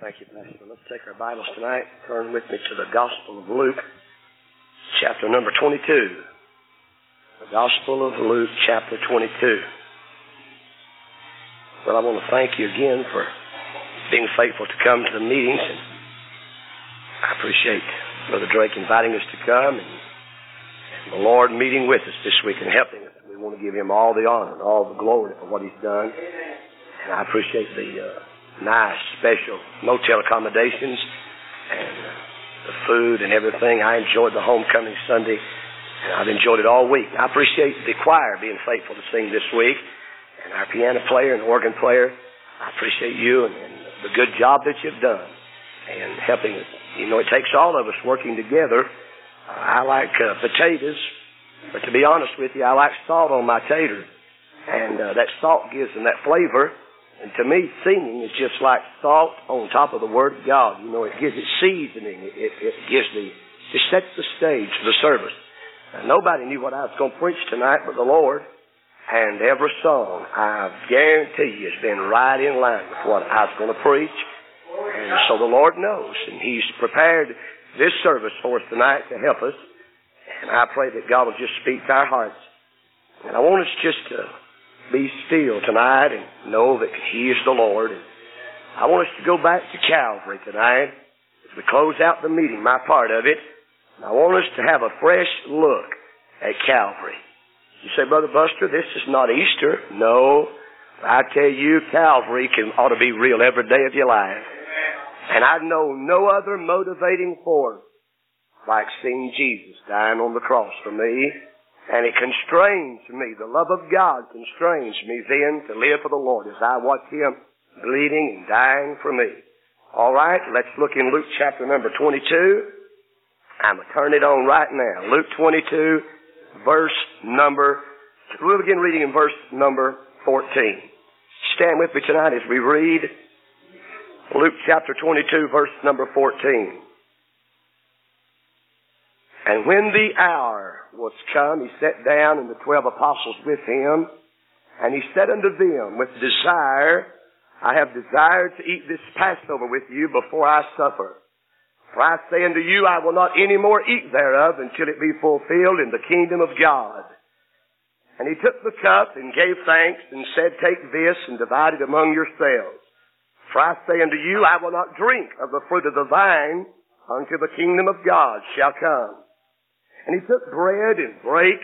Thank you, Pastor. Let's take our Bibles tonight. Turn with me to the Gospel of Luke, chapter number 22. The Gospel of Luke, chapter 22. Well, I want to thank you again for being faithful to come to the meetings. And I appreciate Brother Drake inviting us to come and the Lord meeting with us this week and helping us. We want to give Him all the honor and all the glory for what He's done. And I appreciate the uh, nice, special motel accommodations and the food and everything. I enjoyed the homecoming Sunday, and I've enjoyed it all week. I appreciate the choir being faithful to sing this week, and our piano player and organ player. I appreciate you and, and the good job that you've done and helping. You know, it takes all of us working together. Uh, I like uh, potatoes, but to be honest with you, I like salt on my tater, and uh, that salt gives them that flavor and to me, singing is just like salt on top of the Word of God. You know, it gives it seasoning. It, it, it gives the, it sets the stage for the service. Now, nobody knew what I was going to preach tonight but the Lord. And every song, I guarantee you, has been right in line with what I was going to preach. And so the Lord knows, and He's prepared this service for us tonight to help us. And I pray that God will just speak to our hearts. And I want us just to be still tonight and know that He is the Lord. And I want us to go back to Calvary tonight as we close out the meeting, my part of it. I want us to have a fresh look at Calvary. You say, Brother Buster, this is not Easter. No. I tell you, Calvary can ought to be real every day of your life. And I know no other motivating force like seeing Jesus dying on the cross for me and it constrains me. The love of God constrains me then to live for the Lord as I watch Him bleeding and dying for me. All right, let's look in Luke chapter number 22. I'm going to turn it on right now. Luke 22, verse number, we'll begin reading in verse number 14. Stand with me tonight as we read Luke chapter 22, verse number 14. And when the hour was come, he sat down and the twelve apostles with him. And he said unto them, with desire, I have desired to eat this Passover with you before I suffer. For I say unto you, I will not any more eat thereof until it be fulfilled in the kingdom of God. And he took the cup and gave thanks and said, Take this and divide it among yourselves. For I say unto you, I will not drink of the fruit of the vine until the kingdom of God shall come. And he took bread and brake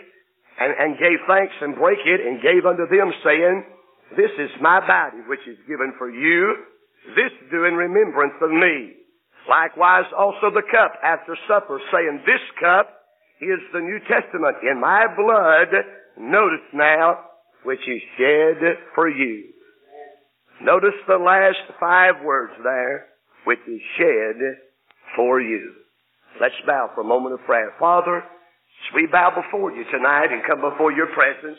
and, and gave thanks and brake it and gave unto them saying, This is my body which is given for you. This do in remembrance of me. Likewise also the cup after supper saying, This cup is the New Testament in my blood. Notice now, which is shed for you. Notice the last five words there, which is shed for you. Let's bow for a moment of prayer. Father, as we bow before you tonight and come before your presence,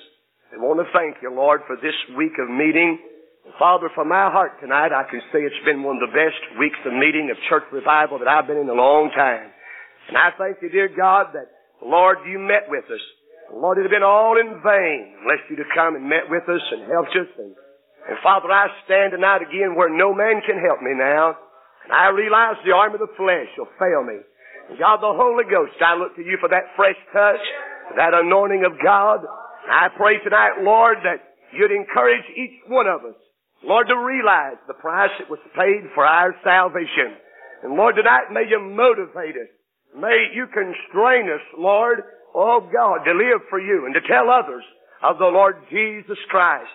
we want to thank you, Lord, for this week of meeting. Father, from my heart tonight, I can say it's been one of the best weeks of meeting of church revival that I've been in a long time. And I thank you, dear God, that, Lord, you met with us. Lord, it had been all in vain unless you'd have come and met with us and helped us. And, and Father, I stand tonight again where no man can help me now. And I realize the arm of the flesh will fail me. God the Holy Ghost, I look to you for that fresh touch, that anointing of God. I pray tonight, Lord, that you'd encourage each one of us, Lord, to realize the price that was paid for our salvation. And Lord, tonight may you motivate us. May you constrain us, Lord, oh God, to live for you and to tell others of the Lord Jesus Christ.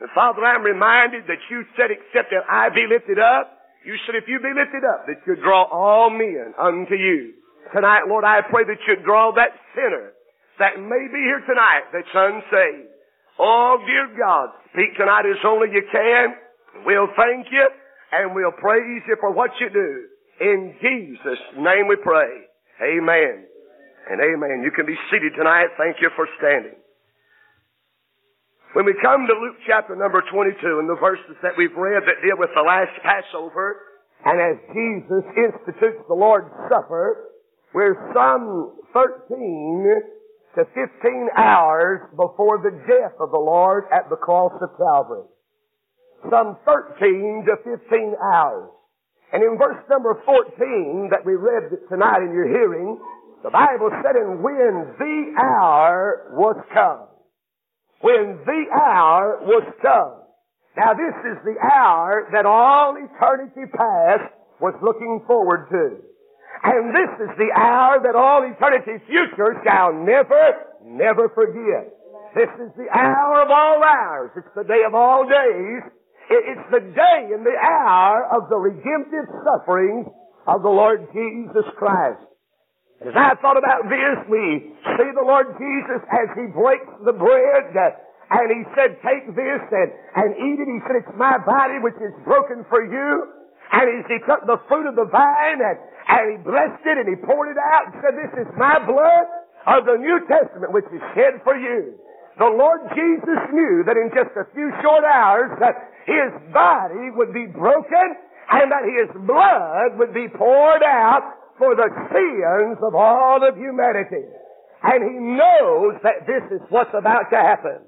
And Father, I'm reminded that you said, except that I be lifted up, you said if you be lifted up, that you draw all men unto you. Tonight, Lord, I pray that you'd draw that sinner that may be here tonight that's unsaved. Oh, dear God, speak tonight as only you can. We'll thank you and we'll praise you for what you do. In Jesus' name we pray. Amen and amen. You can be seated tonight. Thank you for standing. When we come to Luke chapter number 22 and the verses that we've read that deal with the last Passover, and as Jesus institutes the Lord's Supper, we're some 13 to 15 hours before the death of the Lord at the cross of Calvary. Some 13 to 15 hours. And in verse number 14 that we read tonight in your hearing, the Bible said, and when the hour was come. When the hour was come. Now this is the hour that all eternity past was looking forward to. And this is the hour that all eternity future shall never, never forget. This is the hour of all hours. It's the day of all days. It's the day and the hour of the redemptive suffering of the Lord Jesus Christ. As I thought about this, we see the Lord Jesus as He breaks the bread and He said, take this and, and eat it. He said, it's my body which is broken for you. And as He took the fruit of the vine and, and He blessed it and He poured it out and said, this is my blood of the New Testament which is shed for you. The Lord Jesus knew that in just a few short hours that his body would be broken and that his blood would be poured out for the sins of all of humanity. And he knows that this is what's about to happen.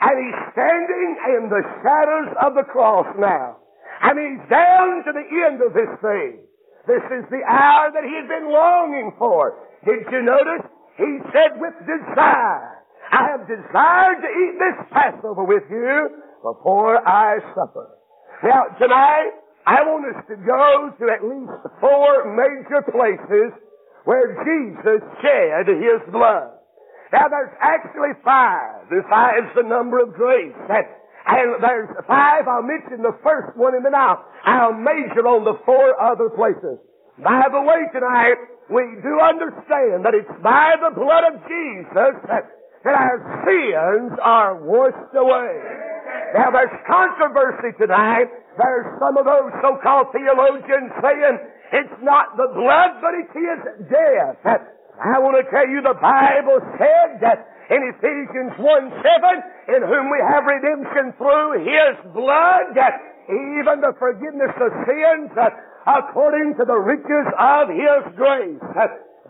And he's standing in the shadows of the cross now. And he's down to the end of this thing. This is the hour that he's been longing for. Did you notice? He said with desire, I have desired to eat this Passover with you before I suffer. Now, tonight, I want us to go to at least four major places where Jesus shed His blood. Now, there's actually five. The five's the number of grace. And, and there's five. I'll mention the first one and then I'll, I'll major on the four other places. By the way, tonight, we do understand that it's by the blood of Jesus that, that our sins are washed away. Now there's controversy tonight. There's some of those so-called theologians saying it's not the blood, but it is death. I want to tell you the Bible said that in Ephesians 1 7, in whom we have redemption through His blood, even the forgiveness of sins, according to the riches of His grace.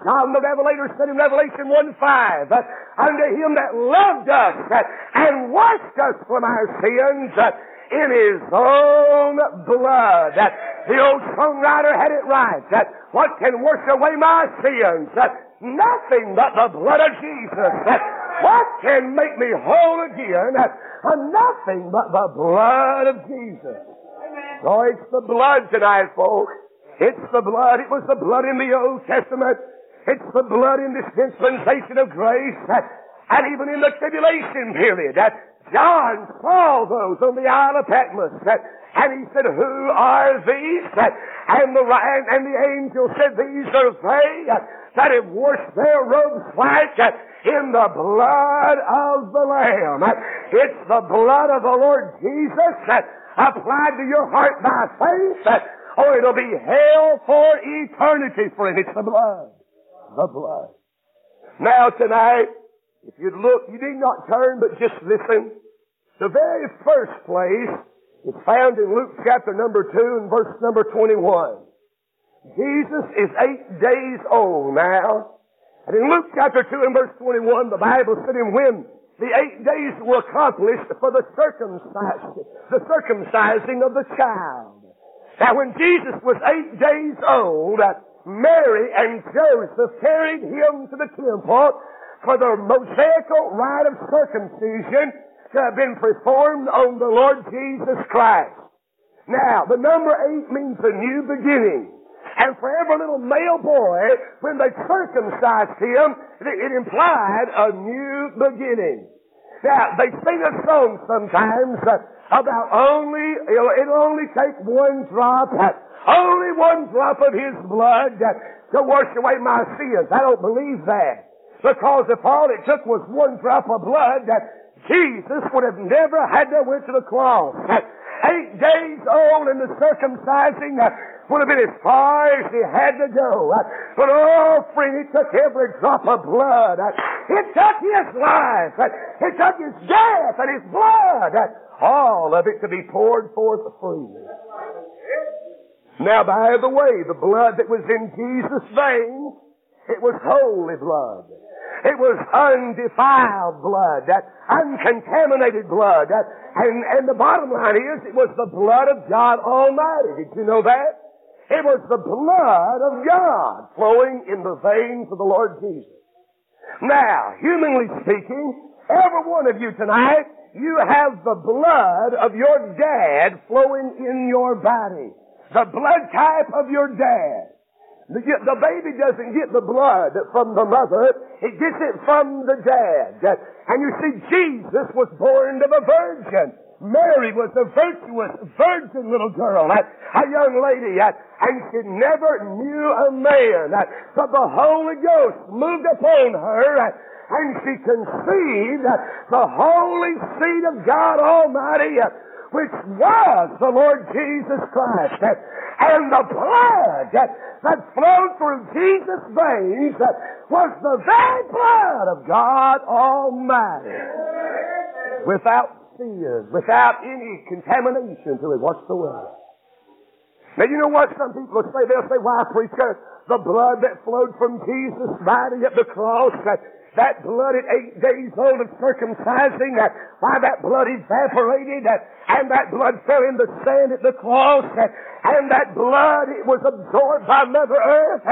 John the Revelator said in Revelation 1 5, unto him that loved us and washed us from our sins in his own blood. The old songwriter had it right. What can wash away my sins? Nothing but the blood of Jesus. What can make me whole again? Nothing but the blood of Jesus. Oh, it's the blood tonight, folks. It's the blood. It was the blood in the Old Testament. It's the blood in this dispensation of grace. And even in the tribulation period, John saw those on the Isle of Patmos. And he said, Who are these? And the, and the angel said, These are they that have washed their robes white in the blood of the Lamb. It's the blood of the Lord Jesus that applied to your heart by faith, or it'll be hell for eternity, friend. It's the blood the blood. Now tonight, if you look, you need not turn, but just listen. The very first place is found in Luke chapter number 2 and verse number 21. Jesus is eight days old now. And in Luke chapter 2 and verse 21, the Bible said in when the eight days were accomplished for the circumcising, the circumcising of the child. Now when Jesus was eight days old, uh, Mary and Joseph carried him to the temple for the Mosaical rite of circumcision to have been performed on the Lord Jesus Christ. Now, the number eight means a new beginning. And for every little male boy, when they circumcised him, it implied a new beginning. Now, they sing a song sometimes uh, about only, it'll only take one drop uh, only one drop of His blood uh, to wash away my sins. I don't believe that. Because if all it took was one drop of blood, that Jesus would have never had to went to the cross. Eight days old in the circumcising uh, would have been as far as he had to go. Uh, but oh, friend, it took every drop of blood. Uh, it took his life. It took his death and his blood. All of it to be poured forth freely. Now, by the way, the blood that was in Jesus' veins, it was holy blood. It was undefiled blood, that uncontaminated blood. and, and the bottom line is, it was the blood of God Almighty. Did you know that? It was the blood of God flowing in the veins of the Lord Jesus. Now, humanly speaking, every one of you tonight, you have the blood of your dad flowing in your body. The blood type of your dad. The, baby doesn't get the blood from the mother, it gets it from the dad. And you see, Jesus was born of a virgin. Mary was a virtuous, virgin little girl, a young lady, and she never knew a man. But the Holy Ghost moved upon her, and she conceived the holy seed of God Almighty, which was the Lord Jesus Christ. And the blood that flowed through Jesus' veins was the very blood of God Almighty. Without sin, without any contamination to it whatsoever. Now you know what some people will say? They'll say, why preacher, the blood that flowed from Jesus body at the cross, that blood at eight days old of circumcising, that, why that blood evaporated, that, and that blood fell in the sand at the cross, that, and that blood it was absorbed by Mother Earth,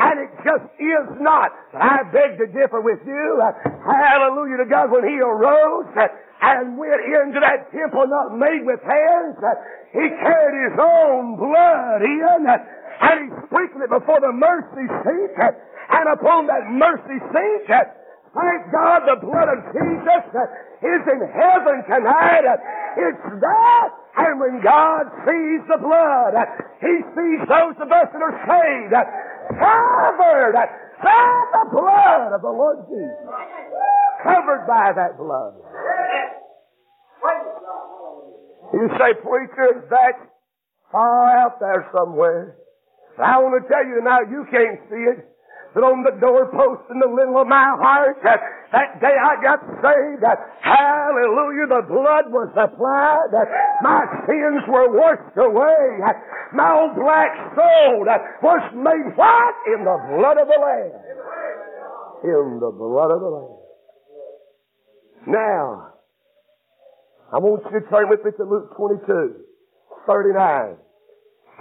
and it just is not. I beg to differ with you. Uh, hallelujah to God when He arose uh, and went into that temple not made with hands. Uh, he carried His own blood in uh, and He sprinkled it before the mercy seat. Uh, and upon that mercy seat, uh, Thank God the blood of Jesus is in heaven tonight. It's that. And when God sees the blood, He sees those of us that are saved, covered by the blood of the Lord Jesus. Covered by that blood. You say, preacher, that's far out there somewhere. I want to tell you now, you can't see it that on the doorpost in the middle of my heart, that, day I got saved, that hallelujah, the blood was applied, that my sins were washed away, my old black soul that was made white in the blood of the Lamb. In the blood of the Lamb. Now, I want you to turn with me to Luke 22, 39.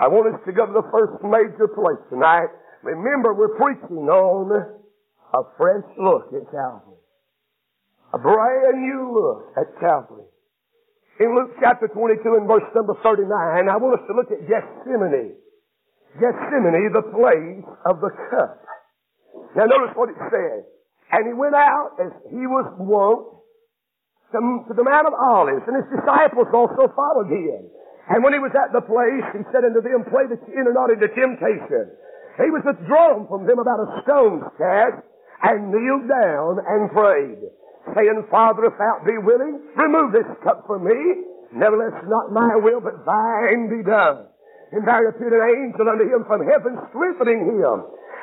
I want us to go to the first major place tonight. Remember, we're preaching on a fresh look at Calvary. A brand new look at Calvary. In Luke chapter 22 and verse number 39, I want us to look at Gethsemane. Gethsemane, the place of the cup. Now notice what it says. And he went out as he was wont to, the Mount of Olives, and his disciples also followed him. And when he was at the place, he said unto them, Pray that you enter not into temptation. He was withdrawn from them about a stone's cast and kneeled down and prayed, saying, Father, if thou be willing, remove this cup from me. Nevertheless, not my will, but thine be done. And there appeared an angel unto him from heaven, strengthening him.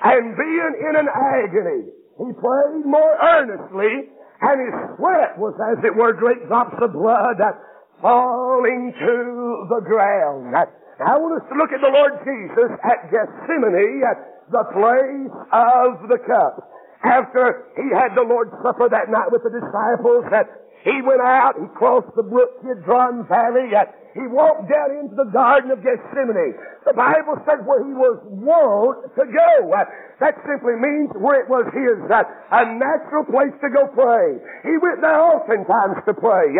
And being in an agony, he prayed more earnestly, and his sweat was as it were great drops of blood that falling to the ground. I want us to look at the Lord Jesus at Gethsemane, at the place of the cup. After he had the Lord's Supper that night with the disciples, that he went out, he crossed the brook Kidron Valley, he walked down into the Garden of Gethsemane. The Bible says where he was wont to go. That simply means where it was his, uh, a natural place to go pray. He went there oftentimes to pray.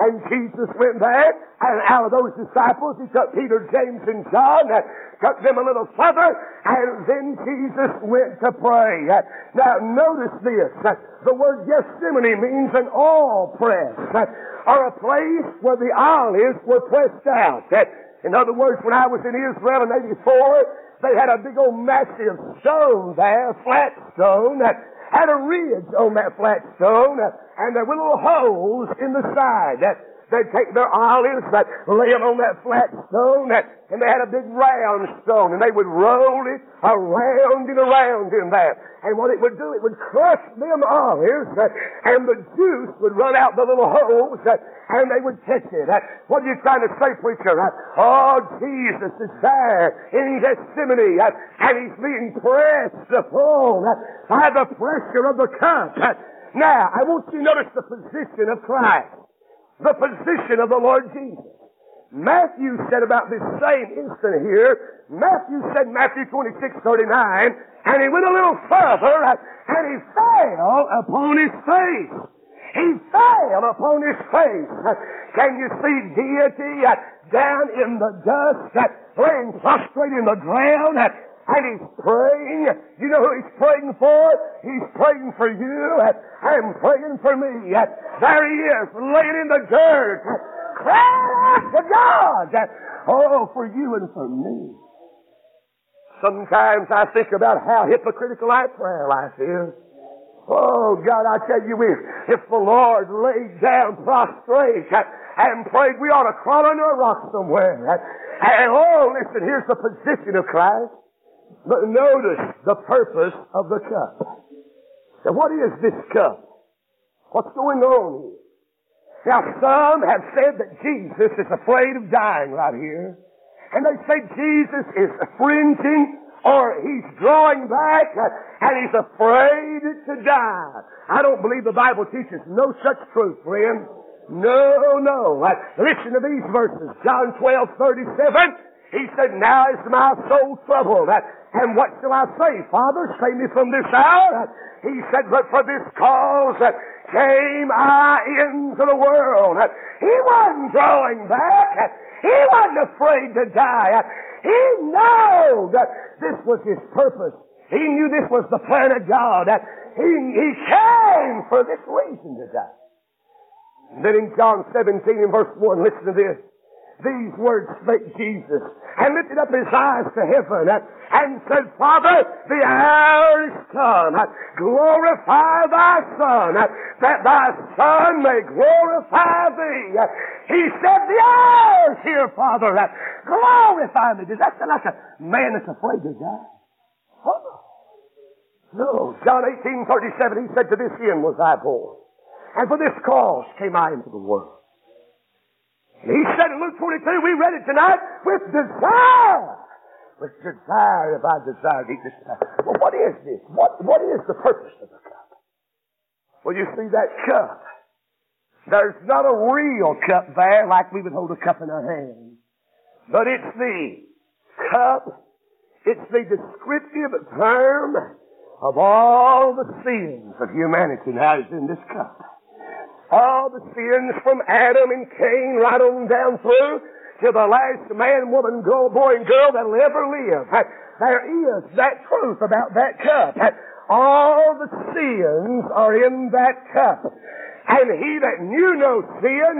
And Jesus went there, and out of those disciples, he took Peter, James, and John, and took them a little further, and then Jesus went to pray. Now, notice this. The word Gethsemane means an all press, or a place where the olives were pressed out. In other words, when I was in Israel in 84, they had a big old massive stone there, flat stone, that had a ridge on that flat stone, and there were little holes in the side. That they'd take their olives, that lay them on that flat stone, that, and they had a big round stone, and they would roll it around and around in that. And what it would do, it would crush them olives, that, and the juice would run out the little holes, that, and they would catch it. That, what are you trying to say, preacher? That, oh, Jesus is there in Gethsemane, that, and he's being pressed upon that, by the pressure of the cup. That, now, I want you to notice the position of Christ. The position of the Lord Jesus. Matthew said about this same instant here, Matthew said Matthew 26, 39, and he went a little further and he fell upon his face. He fell upon his face. Can you see deity down in the dust, laying prostrate in the ground, and he's praying. You know who he's praying for? He's praying for you and praying for me. There he is, laying in the dirt, out to God. Oh, for you and for me. Sometimes I think about how hypocritical our prayer life is. Oh God, I tell you, if the Lord laid down prostrate and prayed, we ought to crawl under a rock somewhere. And oh, listen, here's the position of Christ. But notice the purpose of the cup. Now, what is this cup? What's going on here? Now, some have said that Jesus is afraid of dying right here. And they say Jesus is fringing or he's drawing back and he's afraid to die. I don't believe the Bible teaches no such truth, friend. No, no. Listen to these verses. John 12, 37. He said, Now is my soul troubled. And what shall I say? Father, save me from this hour. He said, But for this cause came I into the world. He wasn't drawing back. He wasn't afraid to die. He knew that this was his purpose. He knew this was the plan of God. He, he came for this reason to die. And then in John 17 and verse 1, listen to this. These words spake Jesus and lifted up his eyes to heaven and said, Father, the hour is come. Glorify thy Son, that thy Son may glorify thee. He said, The hour is here, Father. Glorify me. Does that sound like a man that's afraid to die? No. John 18, 37, he said, To this end was I born. And for this cause came I into the world he said in Luke 22, we read it tonight, with desire. With desire, if I desire to eat this cup. Well, what is this? What, what is the purpose of the cup? Well, you see that cup. There's not a real cup there like we would hold a cup in our hand. But it's the cup, it's the descriptive term of all the sins of humanity now is in this cup all the sins from Adam and Cain right on down through to the last man, woman, girl, boy, and girl that'll ever live. There is that truth about that cup. All the sins are in that cup. And he that knew no sin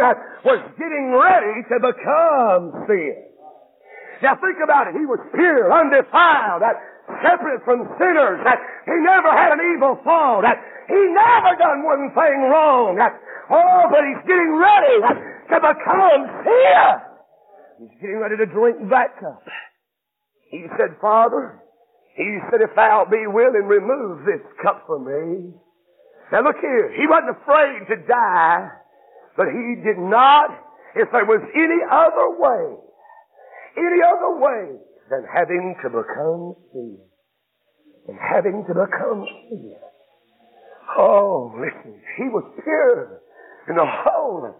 was getting ready to become sin. Now think about it. He was pure, undefiled, separate from sinners. That he never had an evil thought. That he never done one thing wrong. That Oh, but he's getting ready to become here. He's getting ready to drink that cup. He said, Father, he said, if thou be willing, remove this cup from me. Now look here. He wasn't afraid to die, but he did not, if there was any other way, any other way than having to become sin. And having to become sin. Oh, listen, he was pure in the whole.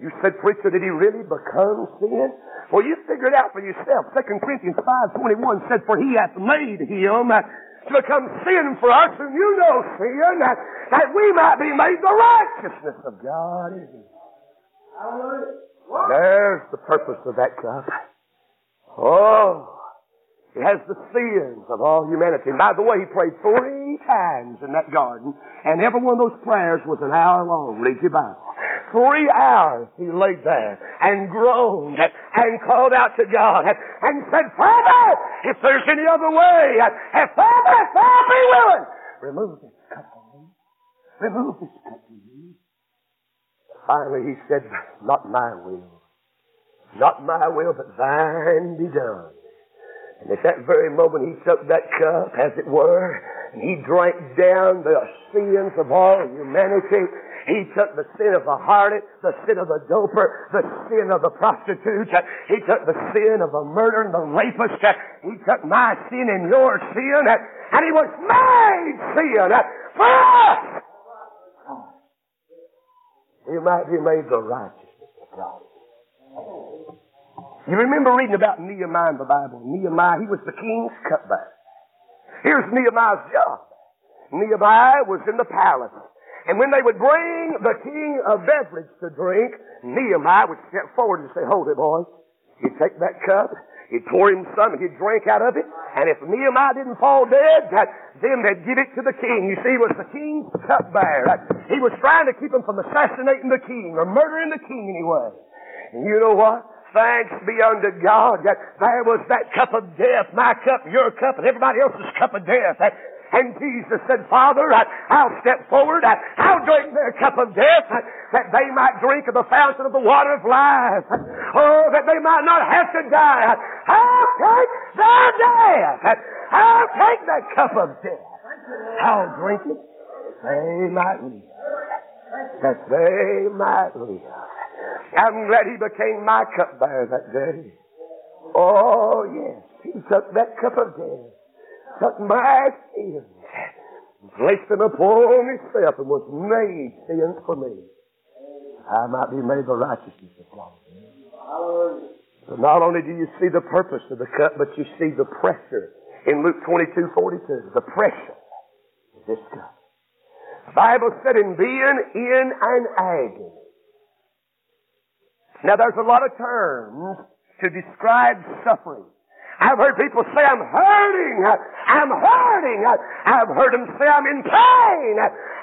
You said, preacher, did he really become sin? Well, you figure it out for yourself. 2 Corinthians 5.21 said, for he hath made him to become sin for us, and you know sin, that, that we might be made the righteousness of God. There's the purpose of that cup. Oh, he has the sins of all humanity. And by the way, he prayed three times in that garden, and every one of those prayers was an hour long. Read your Bible. Three hours he laid there and groaned and called out to God and said, Father, if there's any other way, if Father, if thou be willing, remove this cup from me. Remove this cup from me. Finally he said, not my will. Not my will, but thine be done. And at that very moment, he took that cup, as it were, and he drank down the sins of all humanity. He took the sin of the harlot, the sin of the doper, the sin of the prostitute. He took the sin of the murderer and the rapist. He took my sin and your sin, and he was made sin for us. We might be made the righteousness of God. You remember reading about Nehemiah in the Bible. Nehemiah, he was the king's cupbearer. Here's Nehemiah's job. Nehemiah was in the palace. And when they would bring the king a beverage to drink, Nehemiah would step forward and say, Hold it, boys. He'd take that cup, he'd pour him some, and he'd drink out of it. And if Nehemiah didn't fall dead, that, then they'd give it to the king. You see, he was the king's cupbearer. He was trying to keep him from assassinating the king or murdering the king anyway. And you know what? Thanks be unto God that there was that cup of death, my cup, your cup, and everybody else's cup of death. And Jesus said, Father, I'll step forward. I'll drink their cup of death that they might drink of the fountain of the water of life. Oh, that they might not have to die. I'll take their death. I'll take that cup of death. I'll drink it. They might live. That they might live. I'm glad he became my cupbearer that day. Oh, yes. He took that cup of death took my sins, placed them upon himself, and was made sin for me. I might be made the righteousness of God. So not only do you see the purpose of the cup, but you see the pressure in Luke 22, 42. The pressure of this cup. The Bible said in being in an agony. Now there's a lot of terms to describe suffering. I've heard people say, I'm hurting. I'm hurting. I've heard them say, I'm in pain.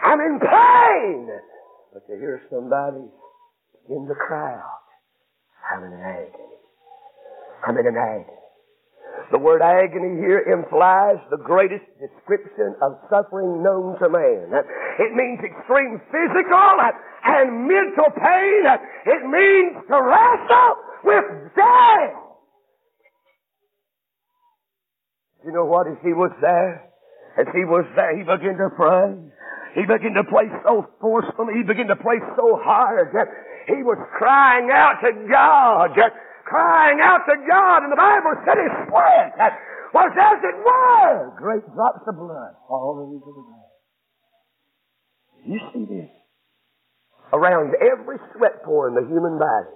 I'm in pain. But you hear somebody in the crowd. I'm in agony. I'm in an agony. The word agony here implies the greatest description of suffering known to man. It means extreme physical and mental pain. It means to wrestle with death. You know what? As he was there, as he was there, he began to pray. He began to pray so forcefully. He began to pray so hard he was crying out to God, crying out to God. And the Bible said his sweat was as it were great drops of blood falling to the ground. You see this? Around every sweat pore in the human body,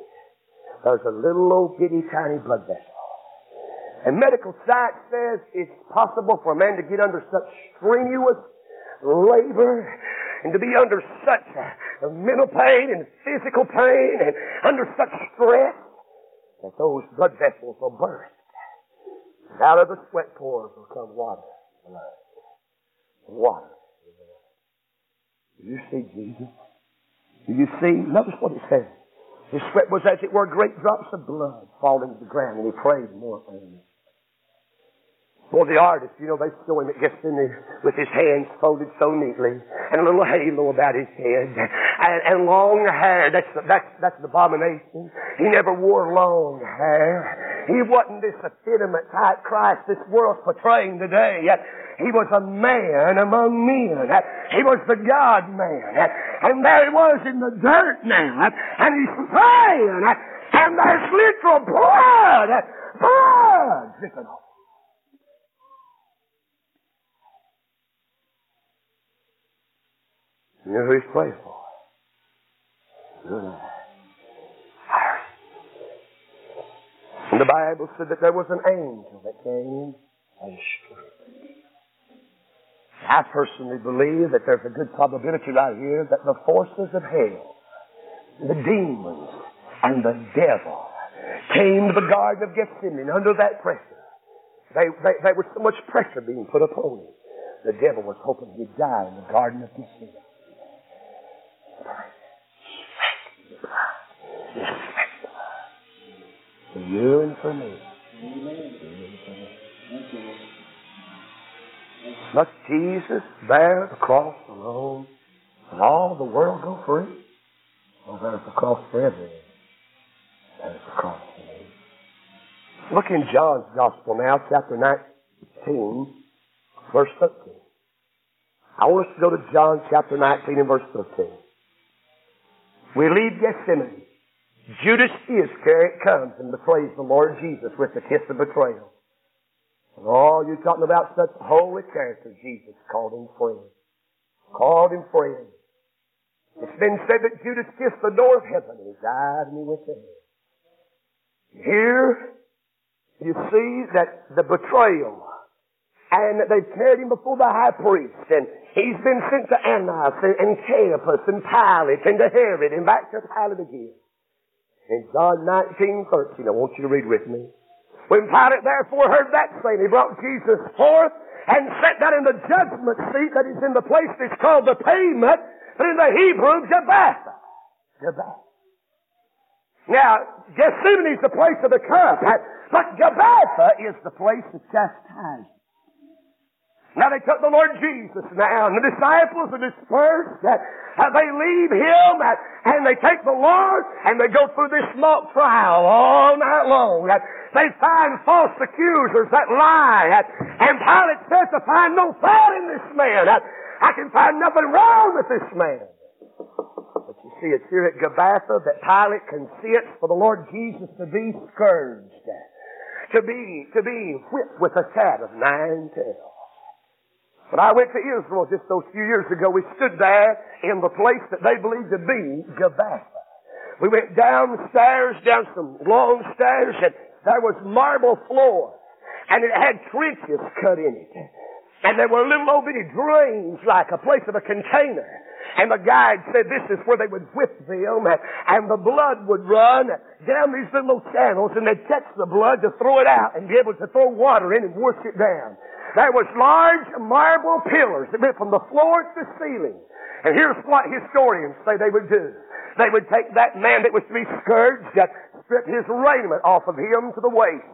there's a little old bitty tiny blood vessel. And medical science says it's possible for a man to get under such strenuous labor and to be under such uh, mental pain and physical pain and under such stress that those blood vessels will burst. And out of the sweat pores will come water. Water. Do you see Jesus? Do you see? Notice what it says. His sweat was as it were great drops of blood falling to the ground, and he prayed more earnestly. For the artist, you know, they show him at Gethsemane with his hands folded so neatly and a little halo about his head and, and long hair. That's, that's, that's an abomination. He never wore long hair. He wasn't this effeminate type Christ this world's portraying today. He was a man among men. He was the God man. And there he was in the dirt now. And he's praying. And there's literal blood. Blood dripping off. You know who he's praying for? And the Bible said that there was an angel that came and struck. I personally believe that there's a good probability right here that the forces of hell, the demons, and the devil came to the Garden of Gethsemane under that pressure. They, they, there was so much pressure being put upon him. The devil was hoping he'd die in the Garden of Gethsemane. For you and for me. Must Jesus bear the cross alone and all the world go free? Oh, or there's the cross for everyone. There's the cross for me. Look in John's Gospel now, chapter 19, verse 13. I want us to go to John chapter 19 and verse 13. We leave Gethsemane. Judas Iscariot comes and betrays the Lord Jesus with the kiss of betrayal. And oh, you're talking about such holy character. Jesus called him friend. Called him friend. It's been said that Judas kissed the door of heaven and he died and he went to hell. Here, you see that the betrayal, and they've carried him before the high priest, and he's been sent to Annas and, and Caiaphas and Pilate and to Herod and back to Pilate again. In John 19, 13, I want you to read with me. When Pilate therefore heard that saying, he brought Jesus forth and set that in the judgment seat that is in the place that's called the pavement, but in the Hebrew, Gabbatha. Gabbatha. Now, Gethsemane is the place of the cup, but Gabbatha is the place of chastisement. Now they took the Lord Jesus now, and the disciples are dispersed. Uh, they leave Him, uh, and they take the Lord, and they go through this mock trial all night long. Uh, they find false accusers that lie, and Pilate says to find no fault in this man. I can find nothing wrong with this man. But you see, it's here at Gabbatha that Pilate consents for the Lord Jesus to be scourged, to be, to be whipped with a cat of nine tails. When I went to Israel just those few years ago, we stood there in the place that they believed to be Gabbatha. We went down the stairs, down some long stairs, and there was marble floor, and it had trenches cut in it. And there were little old bitty drains like a place of a container. And the guide said this is where they would whip them and the blood would run down these little channels and they'd catch the blood to throw it out and be able to throw water in and wash it down. There was large marble pillars that went from the floor to the ceiling. And here's what historians say they would do. They would take that man that was to be scourged, uh, strip his raiment off of him to the waist.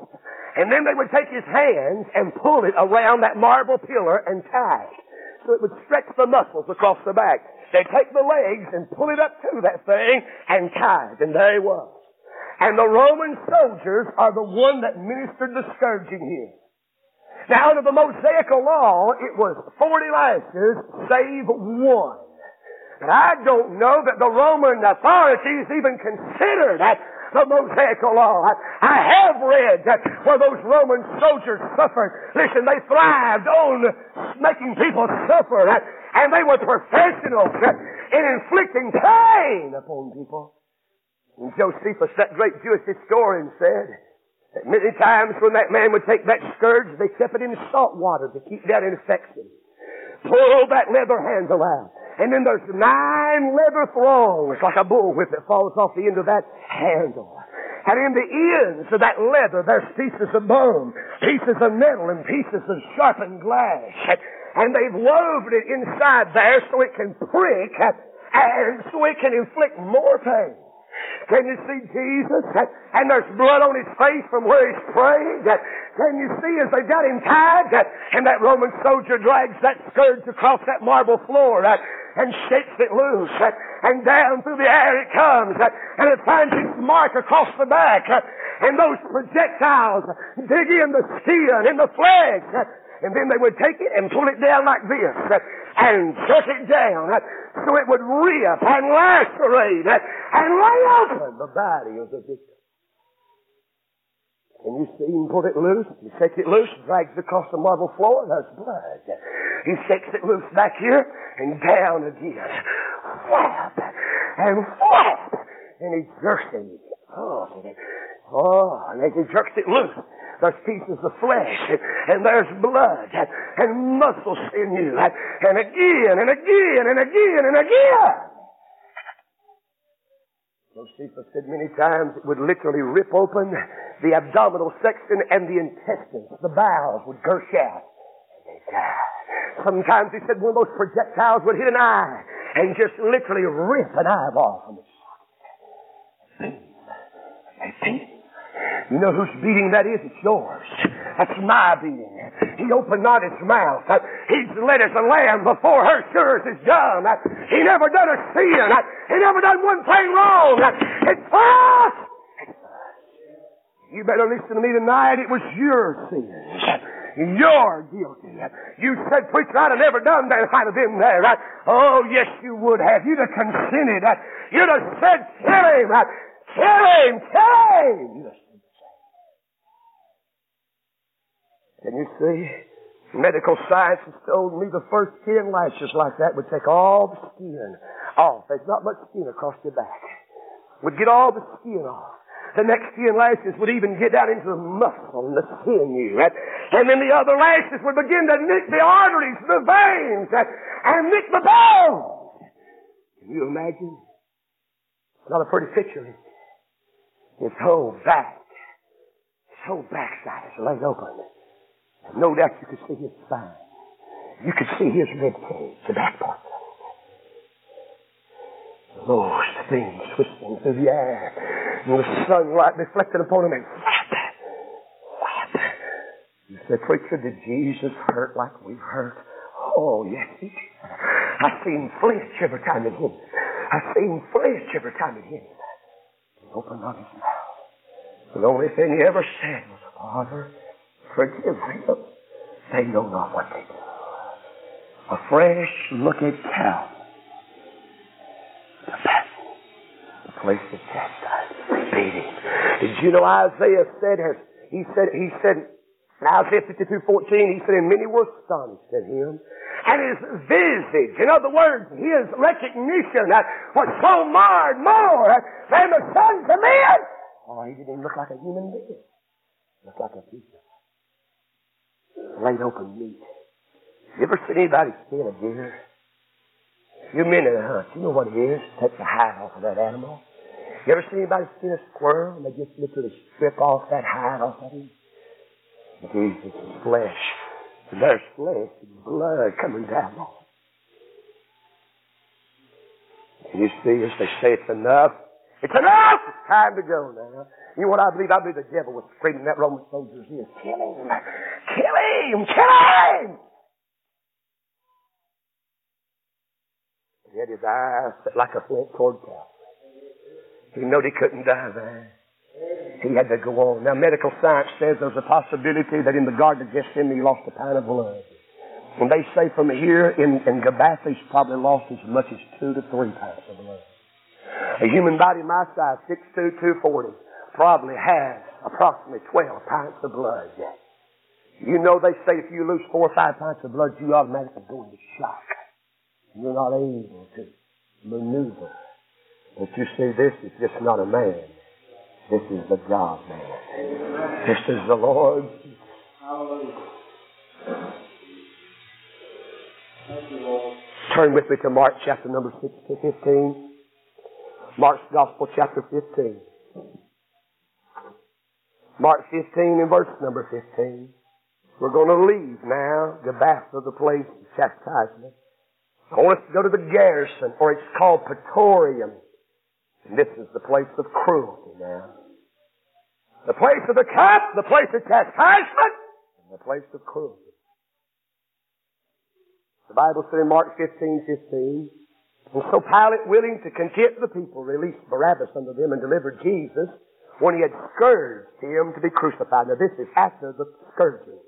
And then they would take his hands and pull it around that marble pillar and tie it. So it would stretch the muscles across the back. They'd take the legs and pull it up to that thing and tie it. And there he was. And the Roman soldiers are the one that ministered the scourging here. Now, under the Mosaical law, it was 40 lashes save one. But I don't know that the Roman authorities even considered that the Mosaical law. I, I have read that where those Roman soldiers suffered. Listen, they thrived on making people suffer, and they were professionals in inflicting pain upon people. And Josephus, that great Jewish historian, said, that Many times when that man would take that scourge, they kept it in salt water to keep that infection. Pull that leather handle out. And then there's nine leather thongs, like a bullwhip that falls off the end of that handle. And in the ends of that leather, there's pieces of bone, pieces of metal, and pieces of sharpened glass. And they've woven it inside there so it can prick and so it can inflict more pain. Can you see Jesus? And there's blood on his face from where he's praying. Can you see as they've got him tied? And that Roman soldier drags that scourge across that marble floor and shakes it loose. And down through the air it comes. And it finds its mark across the back. And those projectiles dig in the skin, in the flesh. And then they would take it and pull it down like this uh, and shut it down uh, so it would rip and lacerate uh, and lay open the body of the victim. And you see him pull it loose, he shakes it loose, drags it across the marble floor, and there's blood. He shakes it loose back here and down again. Whap! And whap! And he jerks it. Oh, oh, and as he jerks it loose, there's pieces of flesh, and, there's blood, and, and muscle sinew, and, again, and again, and again, and again. Josephus said many times it would literally rip open the abdominal section and the intestines. The bowels would gush out. Sometimes he said one of those projectiles would hit an eye and just literally rip an eyeball from. Boom. You know whose beating that is? It's yours. That's my beating. He opened not his mouth. He's led as a lamb before her sure is done. He never done a sin. He never done one thing wrong. It's us. You better listen to me tonight. It was your sin. You're guilty. You said, preacher, I'd have never done that if I'd have been there. Oh, yes, you would have. You'd have consented. You'd have said, kill him. Kill him. Kill him. Can you see? Medical science has told me the first ten lashes like that would take all the skin off. There's not much skin across your back. Would get all the skin off. the next skin lashes would even get down into the muscle and the sinew. And, and then the other lashes would begin to nick the arteries, the veins, and, and nick the bones. Can you imagine? Not a pretty picture. His whole back, his whole backside is laid open. No doubt you could see his spine. You could see his rib cage, the back part. Those things twisting through the air. And the sunlight reflected upon him and whap. You say, preacher, did Jesus hurt like we hurt? Oh, yes, he did. I seen flesh every time hit him. I seen flesh every time hit him. He opened up his mouth. The only thing he ever said was, Father, forgive them. They know not what they do. A fresh look at Calvary the place of chastisement, beating. Did you know Isaiah said, he said, he said, in Isaiah 52, 14, he said, and many were astonished at him. And his visage, in other words, his recognition that was so marred more than the sons of men. Oh, he didn't even look like a human being. He looked like a of laid open meat. You ever seen anybody skin a deer? You've been to the hunt. You know what it is. Take the hide off of that animal. You ever see anybody skin a squirrel and they just literally strip off that hide off of him? Jesus is flesh. There's flesh and blood coming down. Can you see as they say it's enough? It's enough! It's time to go now. You know what I believe? I believe the devil was screaming that Roman soldier's ears. Kill him! Kill him! Kill him! He had his eyes set like a flint toward Calvary. He knew he couldn't die there. He had to go on. Now, medical science says there's a possibility that in the Garden of Gethsemane he lost a pint of blood. And they say from here in, in he's probably lost as much as two to three pints of blood. A human body my size, 6'2", 240, probably has approximately 12 pints of blood. You know they say if you lose four or five pints of blood, you automatically go into shock. You're not able to maneuver. But you see, this is just not a man. This is the God man. This is the Lord. Turn with me to Mark chapter number 6 to 15. Mark's Gospel chapter 15. Mark 15 and verse number 15. We're going to leave now, Gabbatha, the place of chastisement. I want us to go to the garrison, or it's called Praetorium. And this is the place of cruelty now. The place of the cup, the place of chastisement, and the place of cruelty. The Bible said in Mark 15, 15, and so Pilate, willing to content the people, released Barabbas unto them and delivered Jesus when he had scourged him to be crucified. Now this is after the scourging.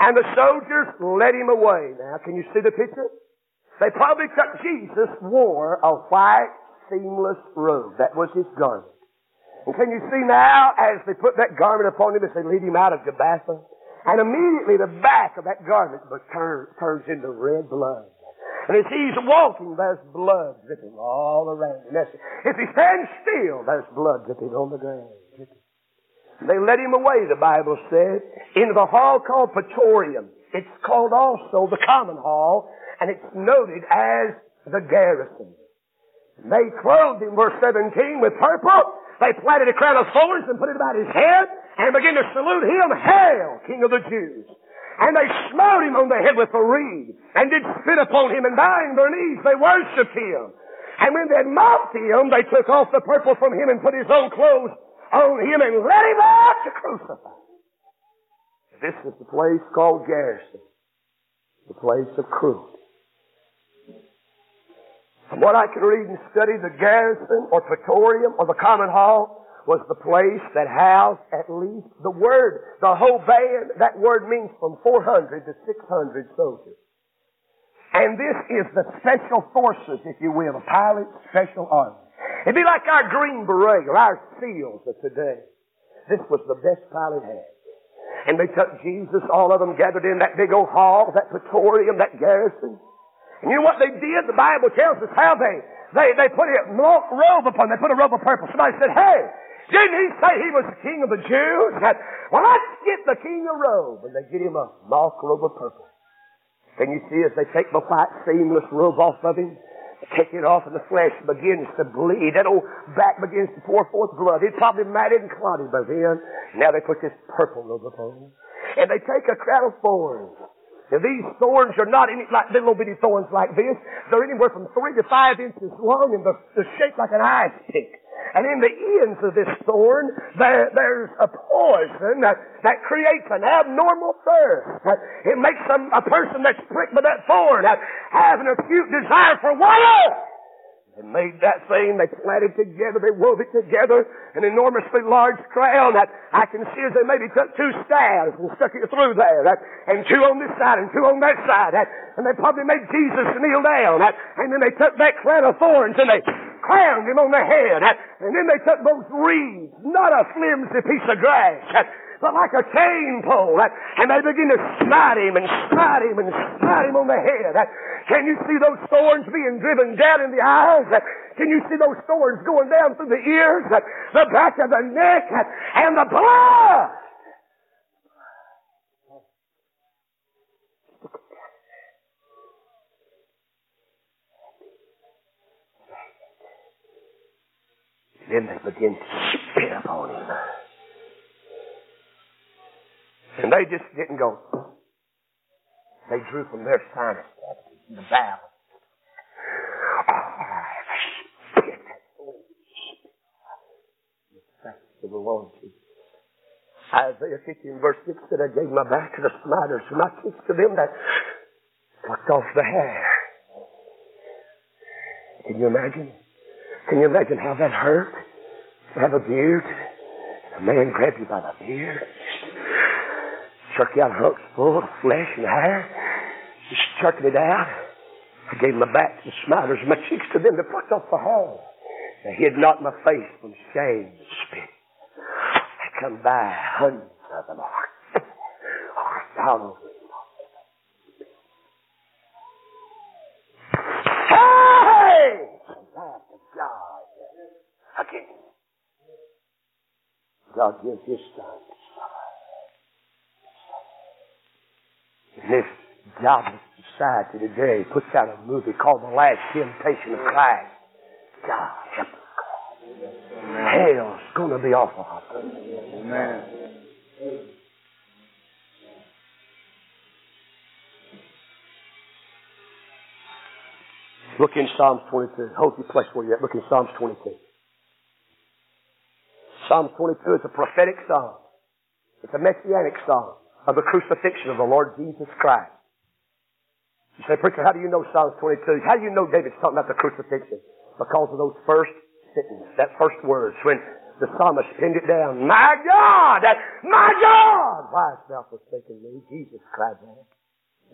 And the soldiers led him away. Now, can you see the picture? They probably took Jesus wore a white seamless robe. That was his garment. And can you see now, as they put that garment upon him, as they lead him out of Gabbatha, and immediately the back of that garment turns into red blood. And as he's walking, there's blood dripping all around him. If he stands still, there's blood dripping on the ground. They led him away, the Bible said, into the hall called Praetorium. It's called also the common hall and it's noted as the garrison. They clothed him, verse 17, with purple. They planted a crown of thorns and put it about his head and began to salute him, Hail, King of the Jews. And they smote him on the head with a reed and did spit upon him and bowing their knees, they worshipped him. And when they mocked him, they took off the purple from him and put his own clothes on him and led him out to crucify. This is the place called Garrison, the place of cruelty. From what I can read and study, the garrison or praetorium or the common hall was the place that housed at least the word, the whole band. That word means from 400 to 600 soldiers. And this is the special forces, if you will, the Pilate special army. It'd be like our Green Beret or our SEALs of today. This was the best Pilate had. And they took Jesus, all of them gathered in that big old hall, that praetorium, that garrison. And you know what they did? The Bible tells us how they, they, they put a robe upon them. They put a robe of purple. Somebody said, hey, didn't he say he was the king of the Jews? well, let's get the king a robe. And they get him a mock robe of purple. Can you see as they take the white seamless robe off of him? Take it off and the flesh begins to bleed. That old back begins to pour forth blood. It probably matted and clotted by then. Now they put this purple robe upon him. And they take a crown of thorns. And these thorns are not any like little bitty thorns like this. They're anywhere from three to five inches long and they're, they're shaped like an ice pick. And in the ends of this thorn, there, there's a poison that, that creates an abnormal thirst. It makes some, a person that's pricked by that thorn have an acute desire for water. They made that thing, they planted together, they wove it together, an enormously large crown that I can see as they maybe took two staves and stuck it through there, and two on this side and two on that side, and they probably made Jesus kneel down, and then they took that crown of thorns and they crowned him on the head, and then they took those reeds, not a flimsy piece of grass, but like a chain pole. And they begin to smite him and smite him and smite him on the head. Can you see those thorns being driven down in the eyes? Can you see those thorns going down through the ears, the back of the neck, and the blood? Then they begin to spit upon him. And they just didn't go. They drew from their sinus in the valve. of the Lord. Isaiah 15 verse 6 said, I gave my back to the smiters and my cheeks to them that plucked off the hair. Can you imagine? Can you imagine how that hurt? To have a beard. A man grabbed you by the beard Chuck you out hooks full of flesh and hair. Just chucking it out. I gave my back to the smiters, my cheeks to them that plucked off the hair. I hid not my face from shame and spit. I come by hundreds of them are. Oh, thousands. Hey! God. Again. God gives his son this godless society today puts out a movie called The Last Temptation of Christ. God help us, God. Hell's gonna be awful hot. Amen. Look in Psalms 22. Hold your place where you're at. Look in Psalms 22. Psalm 22 is a prophetic psalm. It's a messianic psalm of the crucifixion of the Lord Jesus Christ. You say, preacher, how do you know Psalm 22? How do you know David's talking about the crucifixion? Because of those first sentences, that first words, when the psalmist pinned it down. My God! My God! Why hast thou forsaken me? Jesus cried that.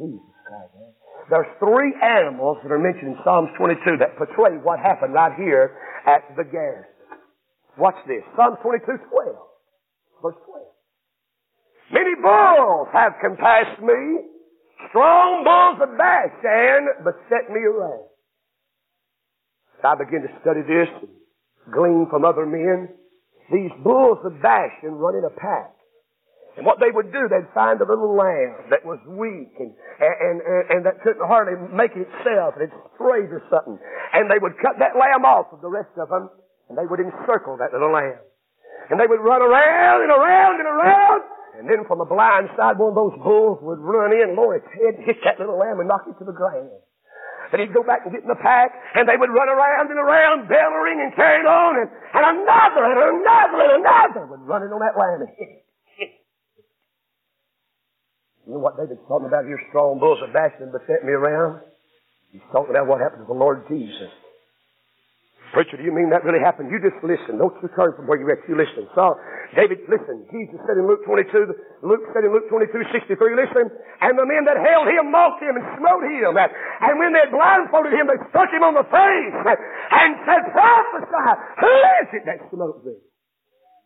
Jesus cried that. There's three animals that are mentioned in Psalms 22 that portray what happened right here at the garrison. Watch this. Psalm 22, 12. Verse 12. Many bulls have compassed me. Strong bulls of Bashan beset me around. I began to study this and glean from other men. These bulls of Bashan run in a pack. And what they would do, they'd find a little lamb that was weak and, and, and, and that couldn't hardly make itself and it strayed or something. And they would cut that lamb off of the rest of them and they would encircle that little lamb. And they would run around and around and around and then from the blind side, one of those bulls would run in, lower its head, hit that little lamb, and knock it to the ground. Then he'd go back and get in the pack, and they would run around and around, bellowing and carrying on, and, and another and another and another would run in on that lamb and hit it. You know what David's talking about here? Strong bulls of Bashan beset me around. He's talking about what happened to the Lord Jesus. Preacher, do you mean that really happened? You just listen. Don't you turn from where you're at. You listen. So, David, listen. Jesus said in Luke 22, Luke said in Luke 22, 63, listen. And the men that held him mocked him and smote him. And when they blindfolded him, they struck him on the face and said, prophesy. Who is it that smote thee?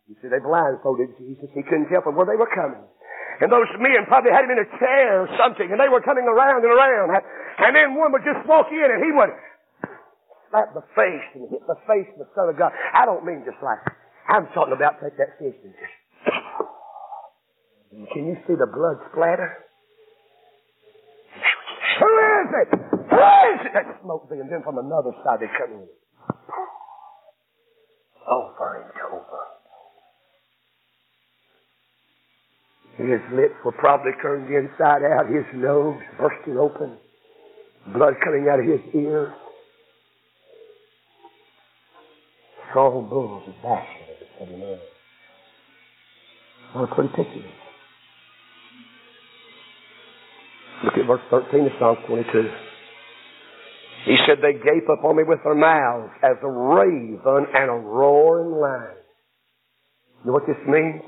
You see, they blindfolded Jesus. He couldn't tell from where they were coming. And those men probably had him in a chair or something, and they were coming around and around. And then one would just walk in, and he would slap the face and hit the face of the Son of God. I don't mean just like, I'm talking about take that fist and just, can you see the blood splatter? Who is it? Who is it? That smoke thing. And then from another side they come in. Over and over. His lips were probably turned inside out, his nose bursting open, blood coming out of his ears. Strong bulls and basket of the man. What a pretty picture. Look at verse 13 of Psalm 22. He said, They gape upon me with their mouths as a raven and a roaring lion. You know what this means?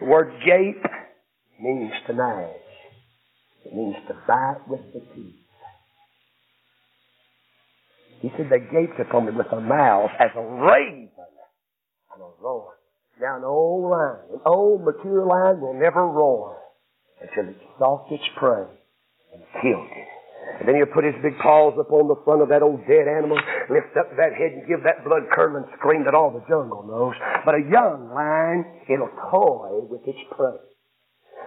The word gape means to gnash. It means to bite with the teeth. He said they gaped upon me with their mouths as a raven and a roar. Now an old lion, an old mature lion will never roar until it stalked its prey and killed it. And then he'll put his big paws up on the front of that old dead animal, lift up that head and give that blood curdling scream that all the jungle knows. But a young lion, it'll toy with its prey.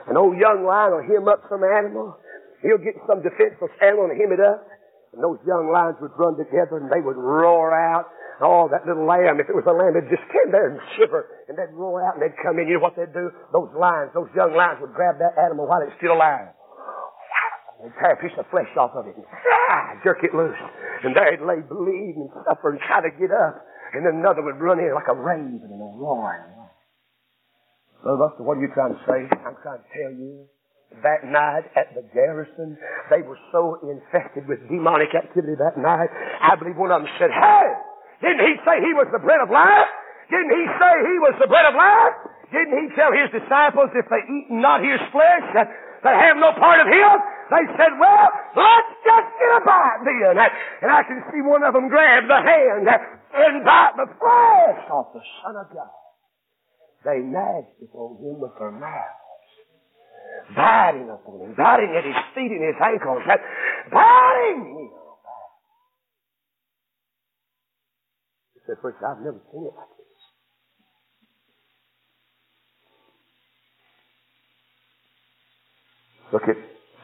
An old young lion will hem up some animal. He'll get some defenseless animal and hem it up. And those young lions would run together and they would roar out. Oh, that little lamb, if it was a lamb, it'd just stand there and shiver. And they'd roar out and they'd come in. You know what they'd do? Those lions, those young lions would grab that animal while it's still alive. They'd tear a piece of flesh off of it and ah, jerk it loose. And there it lay bleeding and suffering, try to get up. And then another would run in like a raven and a roar. Brother Buster, what are you trying to say? I'm trying to tell you that night at the garrison. They were so infected with demonic activity that night. I believe one of them said, Hey, didn't he say he was the bread of life? Didn't he say he was the bread of life? Didn't he tell his disciples if they eat not his flesh that they have no part of him? They said, well, let's just get a bite then. And I can see one of them grab the hand and bite the flesh off the Son of God. They gnashed upon him with their mouths biting upon him, biting at his feet and his ankles, biting him. He said, Preacher, I've never seen it like this. Look at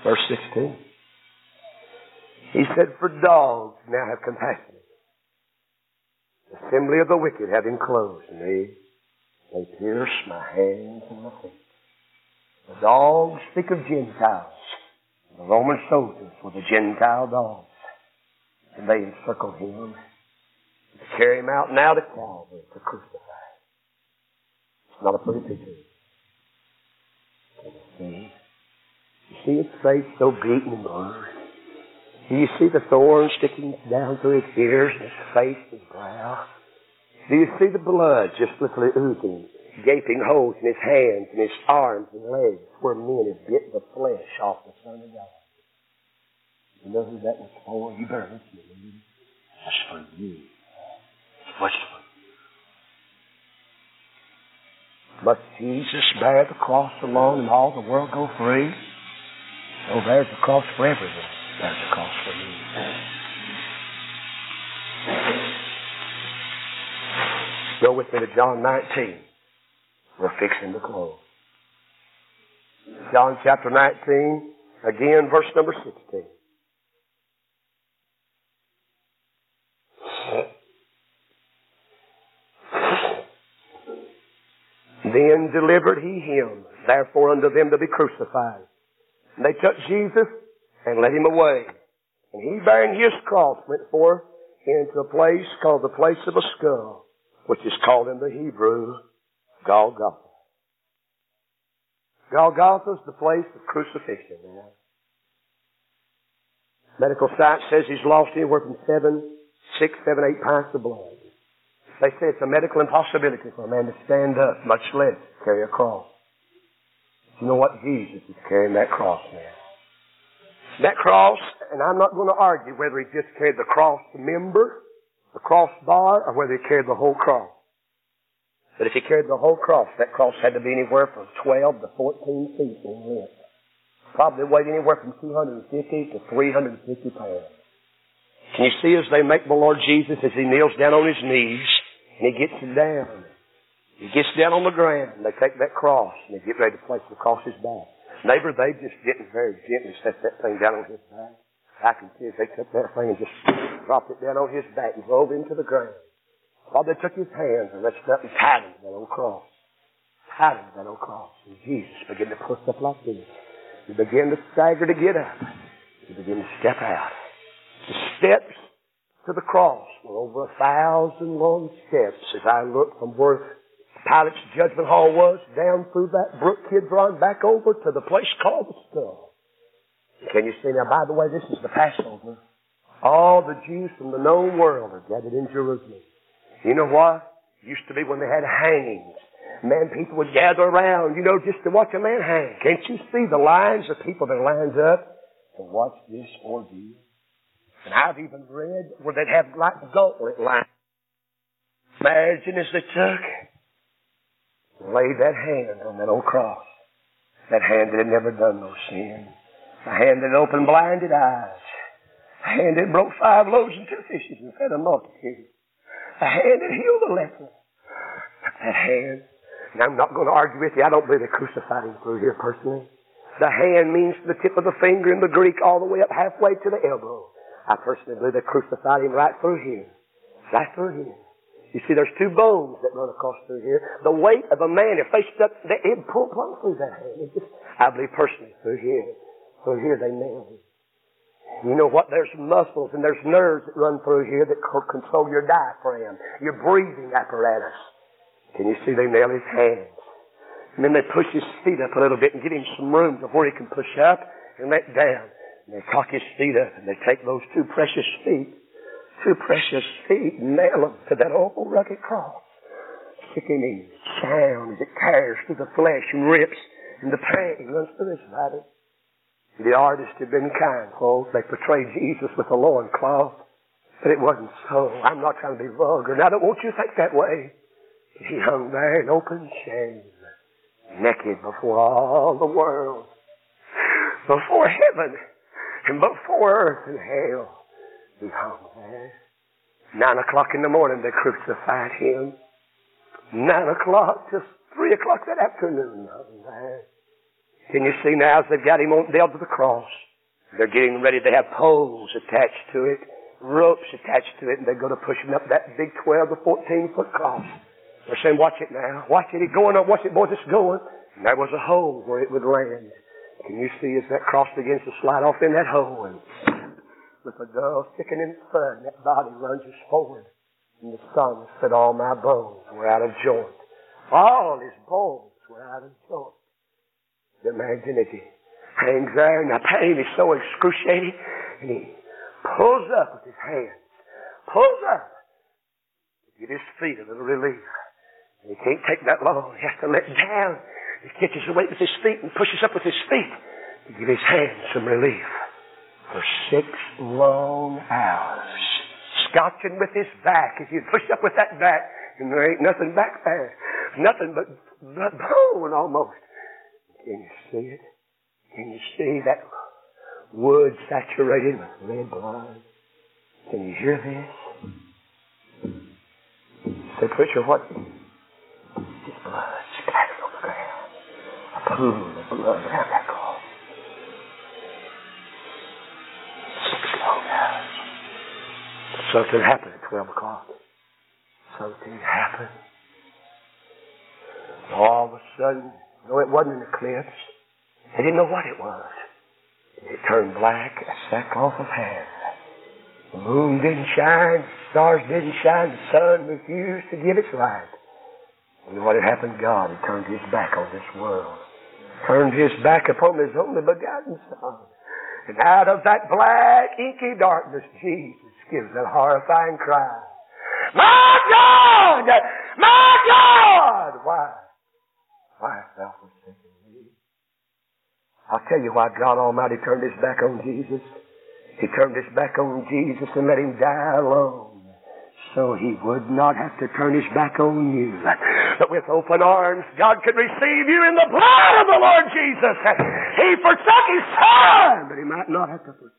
verse 16. He said, For dogs now have compassion. The assembly of the wicked have enclosed me. They pierce my hands and my feet. The dogs speak of Gentiles. The Roman soldiers were the Gentile dogs. And they encircled him to carry him out now to Calvary to crucify. It's not a pretty picture. You see? You see his face so beaten and burned. Do you see the thorns sticking down through his ears and his face and brow? Do you see the blood just literally oozing gaping holes in his hands and his arms and legs where men had bit the flesh off the Son of God. You know who that was for? You better listen to me. That's for you. What's for you? Must Jesus bear the cross alone and all the world go free? Oh, there's the cross for everyone. There's the cross for me. Go with me to John 19. We're fixing to close. John chapter 19, again, verse number 16. Then delivered he him, therefore unto them to be crucified. And they took Jesus and led him away. And he bearing his cross went forth into a place called the place of a skull, which is called in the Hebrew Golgotha. Golgotha is the place of crucifixion. Man. Medical science says he's lost anywhere from seven, six, seven, eight pints of blood. They say it's a medical impossibility for a man to stand up, much less carry a cross. You know what? Jesus is carrying that cross man. That cross, and I'm not going to argue whether he just carried the cross member, the cross bar, or whether he carried the whole cross. But if he carried the whole cross, that cross had to be anywhere from 12 to 14 feet in length. Probably weighed anywhere from 250 to 350 pounds. Can you see as they make the Lord Jesus as he kneels down on his knees and he gets down. He gets down on the ground and they take that cross and they get ready to place it across his back. Neighbor, they just didn't very gently set that thing down on his back. I can see as they took that thing and just dropped it down on his back and drove him to the ground. They took his hands and reached up and tied him to that old cross. Tied him to that old cross. And Jesus began to push up like this. He began to stagger to get up. He began to step out. The steps to the cross were over a thousand long steps as I looked from where Pilate's judgment hall was down through that brook Kidron back over to the place called the skull. Can you see now, by the way, this is the Passover. All the Jews from the known world are gathered in Jerusalem. You know what? Used to be when they had hangings. Man, people would gather around, you know, just to watch a man hang. Can't you see the lines of people that lined up to watch this ordeal? And I've even read where they'd have like gauntlet lines. Imagine as they took, laid that hand on that old cross. That hand that had never done no sin. A hand that opened blinded eyes. A hand that broke five loaves and two fishes and fed a multitude. A hand that healed a leper. That hand. And I'm not going to argue with you. I don't believe they crucified him through here personally. The hand means the tip of the finger in the Greek all the way up halfway to the elbow. I personally believe they crucified him right through here. Right through here. You see, there's two bones that run across through here. The weight of a man, if they stuck, they, it'd pull plumb through that hand. Just, I believe personally through here. Through here they nailed him. You know what? There's muscles and there's nerves that run through here that control your diaphragm, your breathing apparatus. Can you see they nail his hands? And then they push his feet up a little bit and give him some room to where he can push up and let down. And they cock his feet up and they take those two precious feet, two precious feet, and nail them to that old rugged cross. Sickening sound as it tears through the flesh and rips, and the pain runs through his body. The artist had been kind, folks. They portrayed Jesus with a loincloth, but it wasn't so. I'm not trying to be vulgar, and I don't want you to think that way. He hung there in open shame, naked before all the world, before heaven. And before earth and hell, he hung there. Nine o'clock in the morning, they crucified him. Nine o'clock to three o'clock that afternoon, hung there. Can you see now as they've got him on, nailed to the cross? They're getting ready to have poles attached to it, ropes attached to it, and they're going to push him up that big 12 to 14 foot cross. They're saying, watch it now. Watch it. It's going up. Watch it, boys. It's going. And there was a hole where it would land. Can you see as that cross begins to slide off in that hole and with a dull sickening thud, that body lunges forward. And the sun said, all my bones were out of joint. All his bones were out of joint. Imagine as he hangs there and the pain is so excruciating and he pulls up with his hands, pulls up to get his feet a little relief. And he can't take that long. He has to let down he catches the weight with his feet and pushes up with his feet to give his hands some relief. For six long hours, scotching with his back as he pushed up with that back, and there ain't nothing back there. Nothing but, but bone almost. Can you see it? Can you see that wood saturated with red blood? Can you hear this? Say, preacher, what? His blood splattered on the ground. A pool of blood around that cross. Six long hours. Something happened at 12 o'clock. Something happened. All of a sudden, no, it wasn't an eclipse. They didn't know what it was. It turned black as sackcloth of hair. The moon didn't shine, the stars didn't shine, the sun refused to give its light. And what had happened? God had turned his back on this world turned his back upon his only begotten Son. And out of that black, inky darkness, Jesus gives that horrifying cry. My God! My God! Why? Why I'll tell you why God Almighty turned his back on Jesus. He turned his back on Jesus and let him die alone. So he would not have to turn his back on you. But with open arms, God could receive you in the blood of the Lord Jesus. He forsook his son, but he might not have to forsake.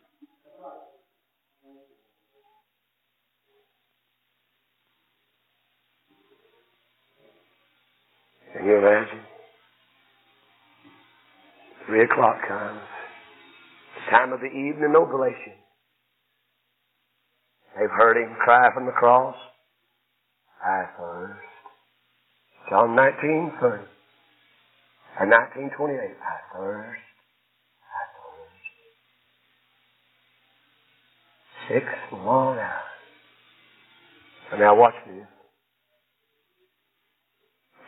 Can you imagine? Three o'clock comes. Time of the evening oblation. They've heard him cry from the cross. I thirst. John 19, 30. Uh, and 1928, I thirst. I thirst. Six long hours. And now watch this.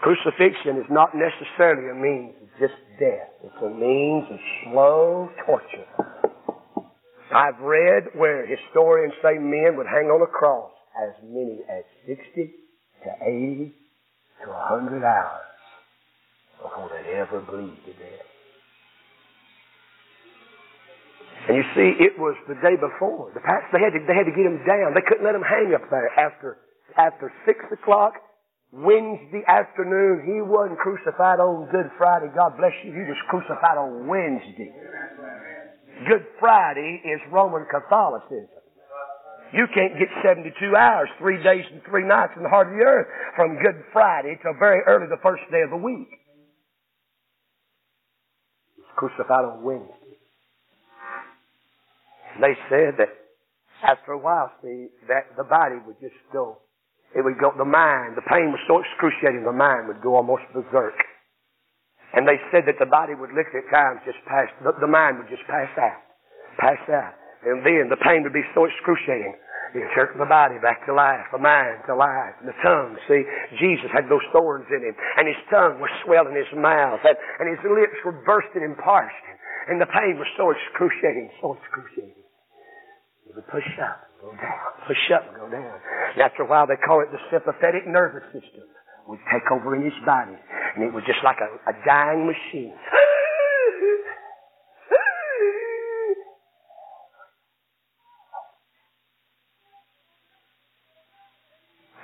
Crucifixion is not necessarily a means of just death. It's a means of slow torture. I've read where historians say men would hang on a cross as many as 60 to 80 to 100 hours before they ever bleed to death. And you see, it was the day before. The past, they had to, they had to get him down. They couldn't let him hang up there after, after 6 o'clock Wednesday afternoon, he wasn't crucified on Good Friday. God bless you. He was crucified on Wednesday. Good Friday is Roman Catholicism. You can't get 72 hours, three days and three nights in the heart of the earth from Good Friday till very early the first day of the week. He was crucified on Wednesday. They said that after a while, see, that the body would just go it would go, the mind, the pain was so excruciating, the mind would go almost berserk. And they said that the body would literally at times just pass, the, the mind would just pass out. Pass out. And then the pain would be so excruciating. It jerked the body back to life, the mind to life, and the tongue. See, Jesus had those thorns in him, and his tongue was swelling his mouth, and, and his lips were bursting and parched, and the pain was so excruciating, so excruciating. He would push up push up go down. After a while, they call it the sympathetic nervous system. Would take over in his body, and it was just like a, a dying machine.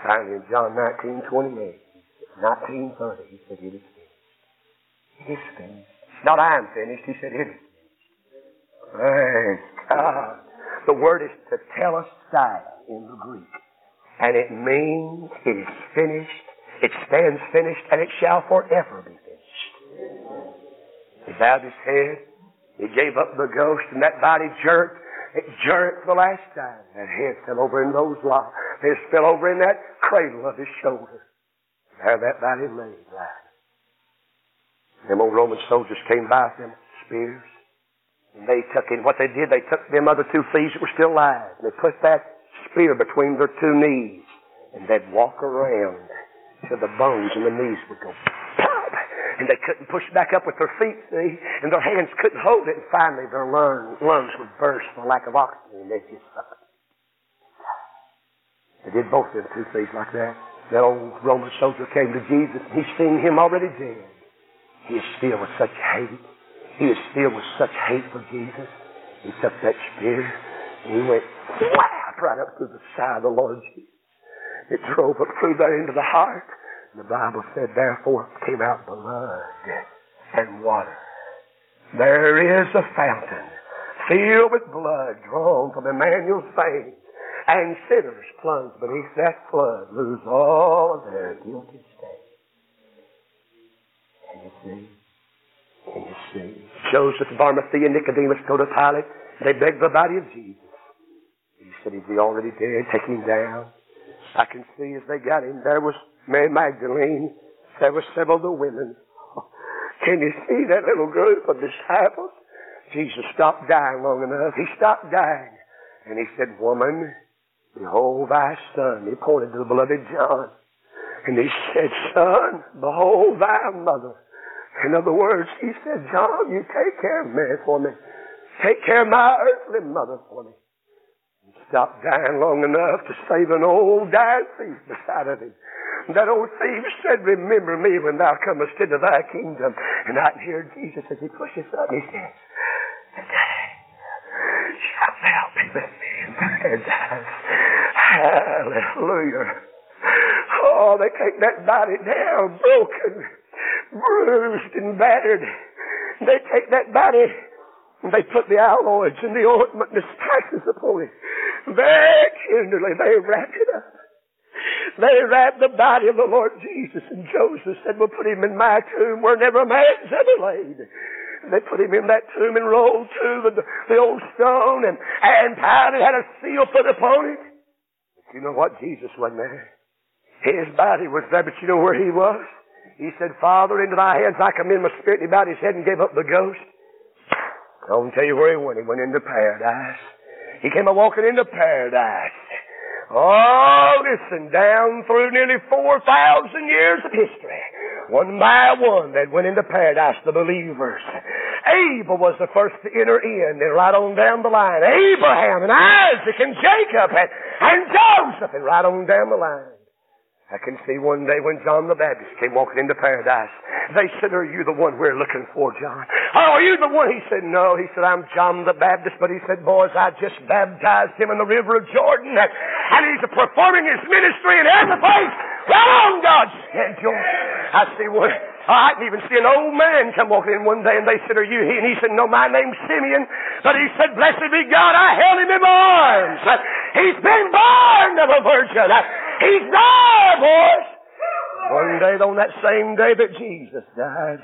Finally, in John 19, 28, 1930, he said, It is finished. It is finished. Not I am finished, he said, It is finished. Praise God. The word is to tetelestai in the Greek. And it means it is finished, it stands finished, and it shall forever be finished. He bowed his head, he gave up the ghost, and that body jerked. It jerked the last time. That head fell over in those locks. It fell over in that cradle of his shoulder. There that body lay lying. Them old Roman soldiers came by with them spears. And they took in what they did, they took them other two thieves that were still alive. And they put that spear between their two knees. And they'd walk around till the bones in the knees would go pop. And they couldn't push back up with their feet, see? And their hands couldn't hold it. And finally their lungs, would burst for lack of oxygen. And they'd just suffer. They did both of them two thieves like that. That old Roman soldier came to Jesus and he seen him already dead. He is filled with such hate he was filled with such hate for Jesus. He took that spear and he went whap right up through the side of the Lord Jesus. It drove up through there into the heart. And the Bible said, therefore came out blood and water. There is a fountain filled with blood drawn from Emmanuel's veins. And sinners plunged beneath that flood lose all of their guilty stain. Can you see? Joseph, Arimathea, Nicodemus go to Pilate. They beg the body of Jesus. He said, Is he already dead? Take him down. I can see as they got him, there was Mary Magdalene. There were several of the women. Can you see that little group of disciples? Jesus stopped dying long enough. He stopped dying. And he said, Woman, behold thy son. He pointed to the beloved John. And he said, Son, behold thy mother. In other words, he said, John, you take care of Mary for me. Take care of my earthly mother for me. He stopped dying long enough to save an old dying thief beside of him. That old thief said, Remember me when thou comest into thy kingdom. And I can hear Jesus as he pushes up he says, Shalt thou be with me? Hallelujah. Oh, they take that body down broken bruised and battered. They take that body and they put the aloes and the ointment and the spices upon it. Very tenderly they wrap it up. they wrapped the body of the Lord Jesus, and Joseph said, we'll put him in my tomb where never man's ever laid. And they put him in that tomb and rolled to the, the old stone, and, and Pilate had a seal put upon it. But you know what? Jesus wasn't there. His body was there, but you know where he was? He said, Father, into thy hands I commend my spirit. He bowed his head and gave up the ghost. I will tell you where he went. He went into paradise. He came a walking into paradise. Oh, listen, down through nearly 4,000 years of history. One by one, they went into paradise, the believers. Abel was the first to enter in, and right on down the line. Abraham and Isaac and Jacob and, and Joseph, and right on down the line. I can see one day when John the Baptist came walking into paradise. They said, Are you the one we're looking for, John? Oh, are you the one? He said, No. He said, I'm John the Baptist. But he said, Boys, I just baptized him in the river of Jordan. And he's performing his ministry in every place right on God's schedule. I see one. Oh, I can even see an old man come walking in one day and they said, Are you he? And he said, No, my name's Simeon. But he said, Blessed be God, I held him in my arms. He's been born of a virgin. He's there, boys. One day on that same day that Jesus died,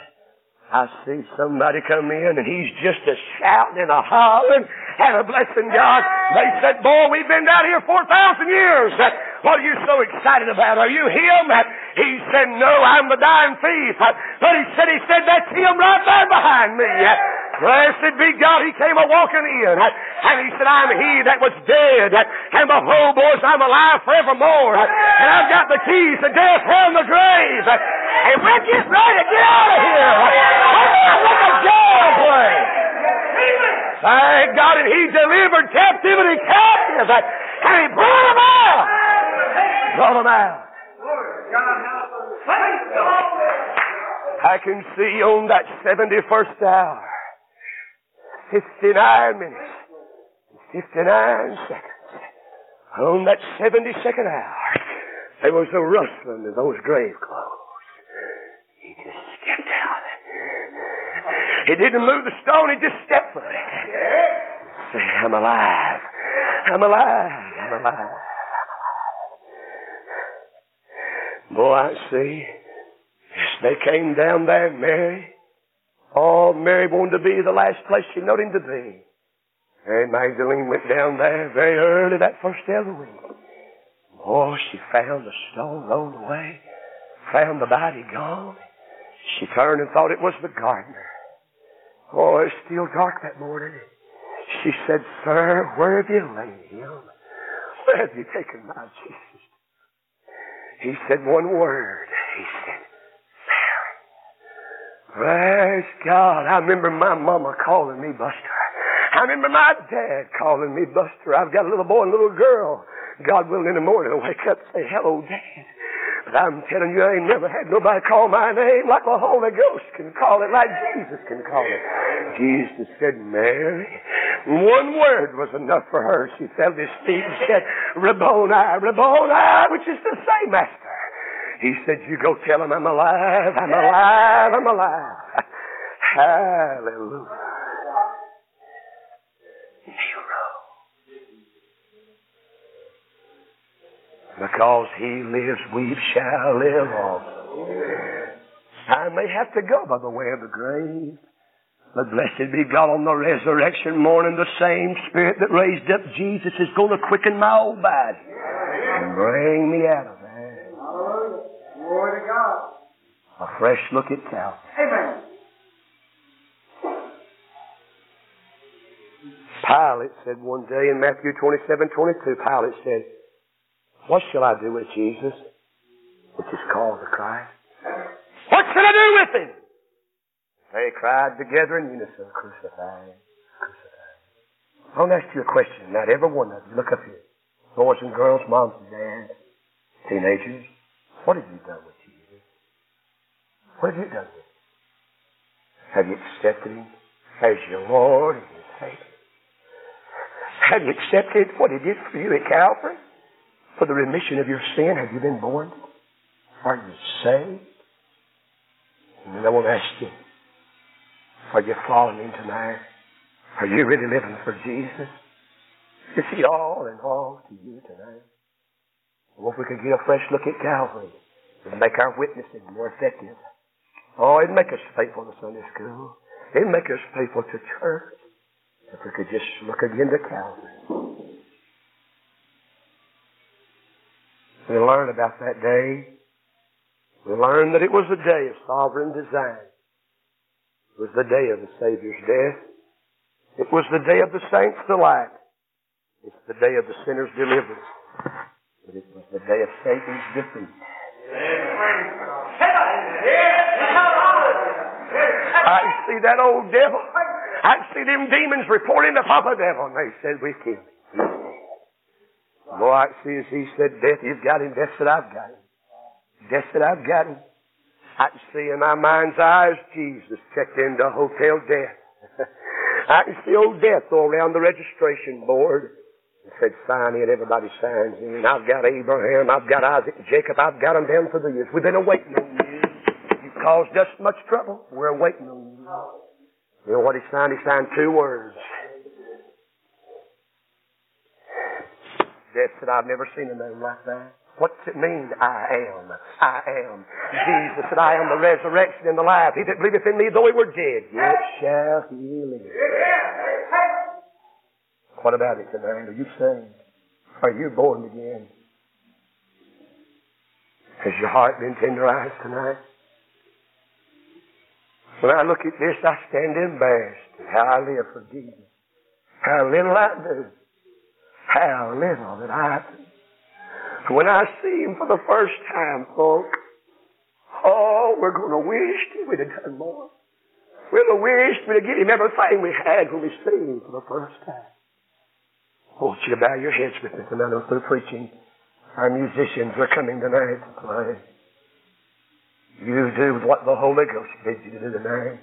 I see somebody come in and he's just a shouting and a hollering and a blessing God. They said, boy, we've been down here 4,000 years. What are you so excited about? Are you him? He said, no, I'm the dying thief. But he said, he said, that's him right there behind me. Blessed be God, he came a walking in. And he said, I'm he that was dead. And behold, boys, I'm alive forevermore. And I've got the keys to death, and the grave. And we're getting ready to get out of here. Look at God play. Thank God, and he delivered captivity captive. And he brought them out. Brought them out. I can see on that 71st hour 59 minutes, 59 seconds. On that 72nd hour, there was a rustling of those grave clothes. He just stepped out. He didn't move the stone, he just stepped for it. Say, I'm alive. I'm alive. I'm alive. Boy, I see. As they came down there, Mary, Oh, Mary wanted to be the last place she knowed him to be. Mary Magdalene went down there very early that first day of the week. Oh, she found the stone rolled away, found the body gone. She turned and thought it was the gardener. Oh, it was still dark that morning. She said, Sir, where have you laid him? Where have you taken my Jesus? He said one word. He said, Praise God. I remember my mama calling me Buster. I remember my dad calling me Buster. I've got a little boy and a little girl. God willing in the morning I'll wake up and say, hello, Dad. But I'm telling you, I ain't never had nobody call my name like the Holy Ghost can call it, like Jesus can call it. Jesus said, Mary. One word was enough for her. She fell at his feet and said, Rabboni, Rabboni, which is to say, Master. He said, You go tell him I'm alive, I'm alive, I'm alive. Hallelujah. Hero. Because he lives, we shall live also. I may have to go by the way of the grave. But blessed be God on the resurrection morning, the same Spirit that raised up Jesus is going to quicken my old body and bring me out of Glory to God. A fresh look at Calvary. Amen. Pilate said one day in Matthew 27, 22, Pilate said, What shall I do with Jesus, which is called the Christ? What shall I do with him? They cried together in unison, Crucify him, crucify. I want to ask you a question. Not every one of you, look up here. Boys and girls, moms and dads, teenagers. What have you done with? What have you done? Have you accepted him as your Lord and your Savior? Have you accepted what he did for you at Calvary? For the remission of your sin, have you been born? Are you saved? And I want to ask you, are you falling into tonight? Are you really living for Jesus? Is he all in all to you tonight? What if we could get a fresh look at Calvary and make our witnessing more effective? Oh, it'd make us faithful to Sunday school. It'd make us faithful to church. If we could just look again to Calvary. We learn about that day. We learn that it was a day of sovereign design. It was the day of the Savior's death. It was the day of the saints' delight. It's the day of the sinner's deliverance. But it was the day of Satan's defeat. I see that old devil. I see them demons reporting to Papa Devil, and they said, we killed him. Boy, I see as he said, death, you've got him. Death said, I've got him. Death said, I've got him. I can see in my mind's eyes Jesus checked into Hotel Death. I can see old Death go around the registration board and said, sign in. Everybody signs in. I've got Abraham. I've got Isaac and Jacob. I've got them down for the years. We've been awaiting on you. You've caused us much trouble. We're waiting on you. You know what he signed? He signed two words. Death said, I've never seen a name like that. What's it mean? I am. I am. Jesus said, I am the resurrection and the life. He that believeth in me, though he were dead, yet shall he live. What about it tonight? Are you saved? Are you born again? Has your heart been tenderized tonight? When I look at this, I stand embarrassed at how I live for Jesus. How little I do. How little that I do. When I see him for the first time, folks, oh, we're going to wish we'd have done more. We're going to wish we'd have given him everything we had when we see him for the first time. I want you to bow your heads with me tonight as they're preaching. Our musicians are coming tonight to play. You do what the Holy Ghost bids you to do today.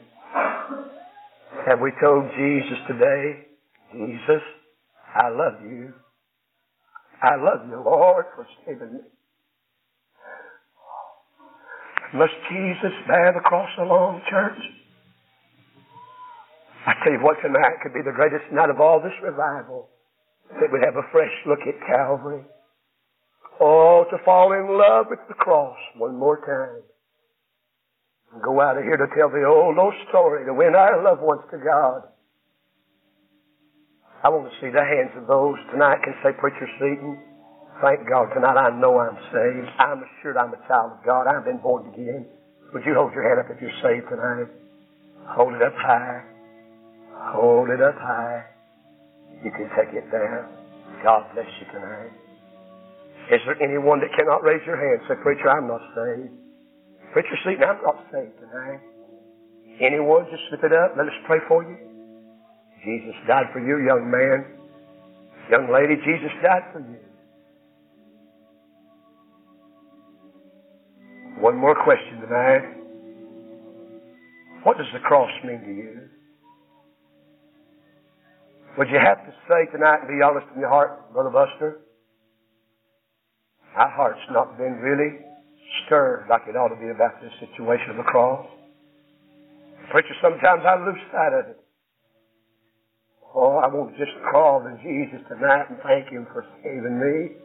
Have we told Jesus today, Jesus, I love you. I love you, Lord, for saving me. Must Jesus bear the cross alone, church? I tell you what, tonight could be the greatest night of all this revival. That we have a fresh look at Calvary. Oh, to fall in love with the cross one more time. And go out of here to tell the old, old story to win our loved ones to God. I want to see the hands of those tonight can say, Preacher Seaton, thank God tonight I know I'm saved. I'm assured I'm a child of God. I've been born again. Would you hold your hand up if you're saved tonight? Hold it up high. Hold it up high. You can take it down. God bless you tonight. Is there anyone that cannot raise your hand? Say, Preacher, I'm not saved. Preacher Seaton, I'm not saved tonight. Anyone, just slip it up. Let us pray for you. Jesus died for you, young man. Young lady, Jesus died for you. One more question tonight. What does the cross mean to you? Would you have to say tonight and be honest in your heart, Brother Buster? My heart's not been really stirred like it ought to be about this situation of the cross. Preacher, sometimes I lose sight of it. Oh, I want to just call to Jesus tonight and thank Him for saving me.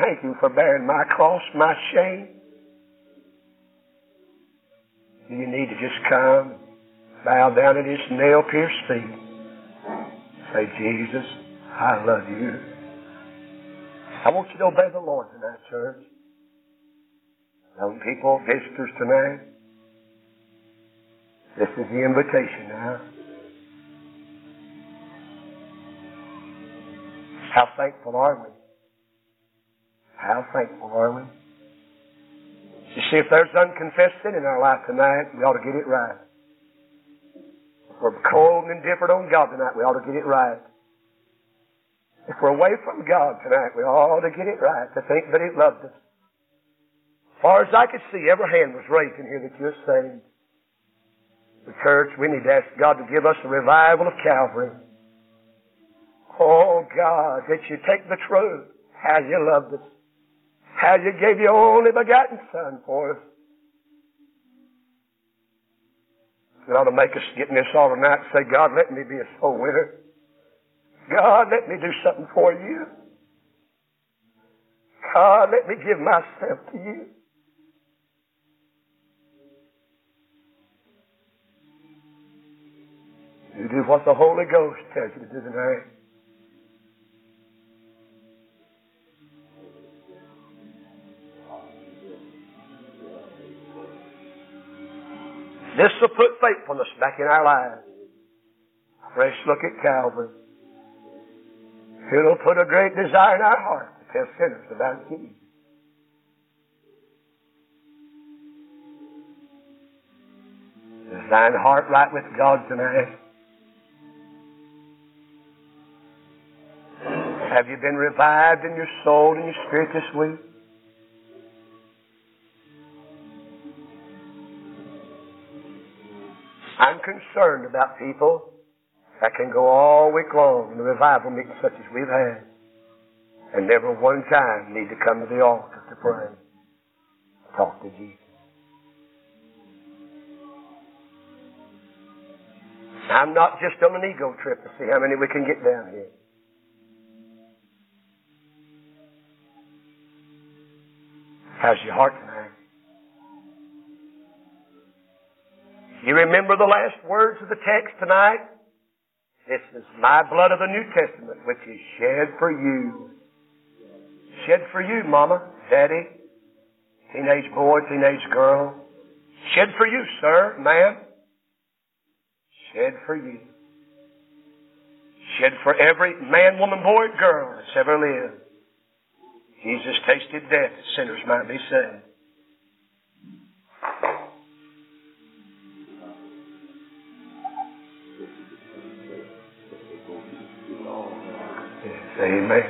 Thank Him for bearing my cross, my shame. Do you need to just come, bow down at His nail-pierced feet, say, Jesus, I love you. I want you to obey the Lord tonight, church. Young people, visitors tonight, this is the invitation now. How thankful are we? How thankful are we? You see, if there's unconfessed sin in our life tonight, we ought to get it right. If we're cold and indifferent on God tonight, we ought to get it right. If we're away from God tonight, we ought to get it right to think that He loved us. Far as I could see, every hand was raised in here that you're saved. The church, we need to ask God to give us a revival of Calvary. Oh God, that you take the truth, how you loved us, how you gave your only begotten Son for us. It ought to make us get in this all tonight and say, God, let me be a soul winner. God, let me do something for you. God, let me give myself to you. You do what the Holy Ghost tells you to do tonight. This will put faithfulness back in our lives. Fresh look at Calvary. It'll put a great desire in our heart to tell sinners about Jesus. Is thine heart right with God tonight? Have you been revived in your soul and your spirit this week? I'm concerned about people that can go all week long in a revival meeting such as we've had and never one time need to come to the altar to pray. Talk to Jesus. I'm not just on an ego trip to see how many we can get down here. How's your heart tonight? You remember the last words of the text tonight? This is my blood of the New Testament, which is shed for you. Shed for you, Mama, Daddy, teenage boy, teenage girl. Shed for you, sir, ma'am. Shed for you. Shed for every man, woman, boy, girl that's ever lived. Jesus tasted death that sinners might be saved. Amen.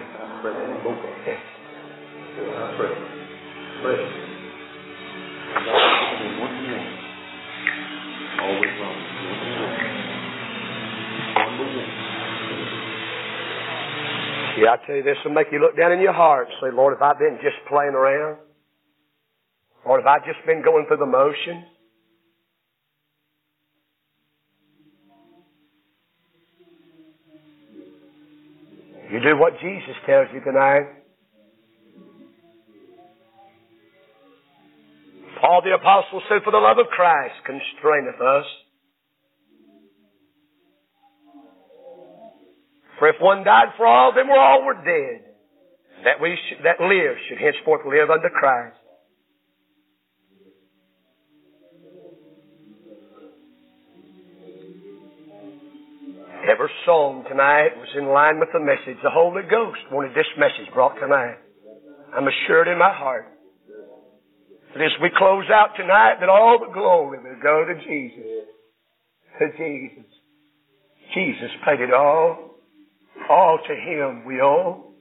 Yeah, I tell you, this will make you look down in your heart and say, Lord, have I've been just playing around? Lord, have I just been going through the motions? You do what Jesus tells you tonight. Paul the Apostle said, For the love of Christ constraineth us. For if one died for all, then we're all were dead. That we should, that live should henceforth live unto Christ. Every song tonight was in line with the message. The Holy Ghost wanted this message brought tonight. I'm assured in my heart that as we close out tonight, that all the glory will go to Jesus. To Jesus. Jesus paid it all. All to Him we owe.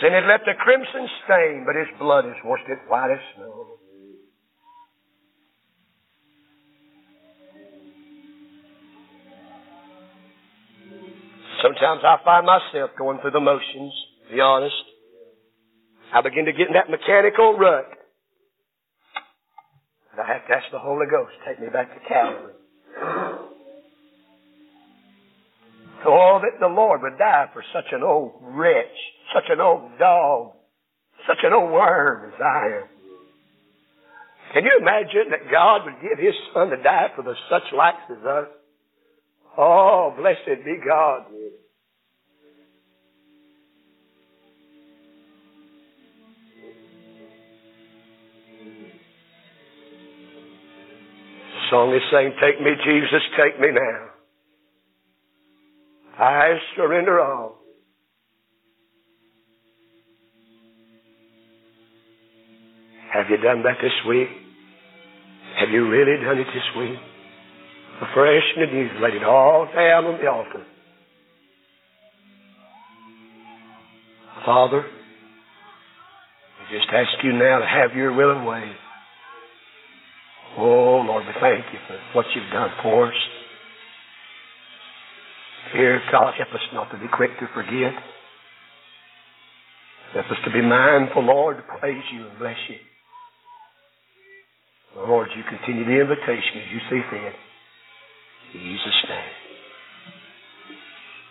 Sin had left a crimson stain, but His blood has washed it white as snow. Sometimes I find myself going through the motions, to be honest. I begin to get in that mechanical rut. And I have to ask the Holy Ghost take me back to Calvary. Oh, that the Lord would die for such an old wretch, such an old dog, such an old worm as I am. Can you imagine that God would give His Son to die for the such likes as us? Oh, blessed be God. Song is saying, Take me, Jesus, take me now. I surrender all. Have you done that this week? Have you really done it this week? Afresh and anew, laid it all down on the altar. Father, I just ask you now to have your will and way. Oh, Lord, we thank you for what you've done for us. Dear God, help us not to be quick to forget. Help us to be mindful, Lord, to praise you and bless you. Lord, you continue the invitation as you see fit. In Jesus' name.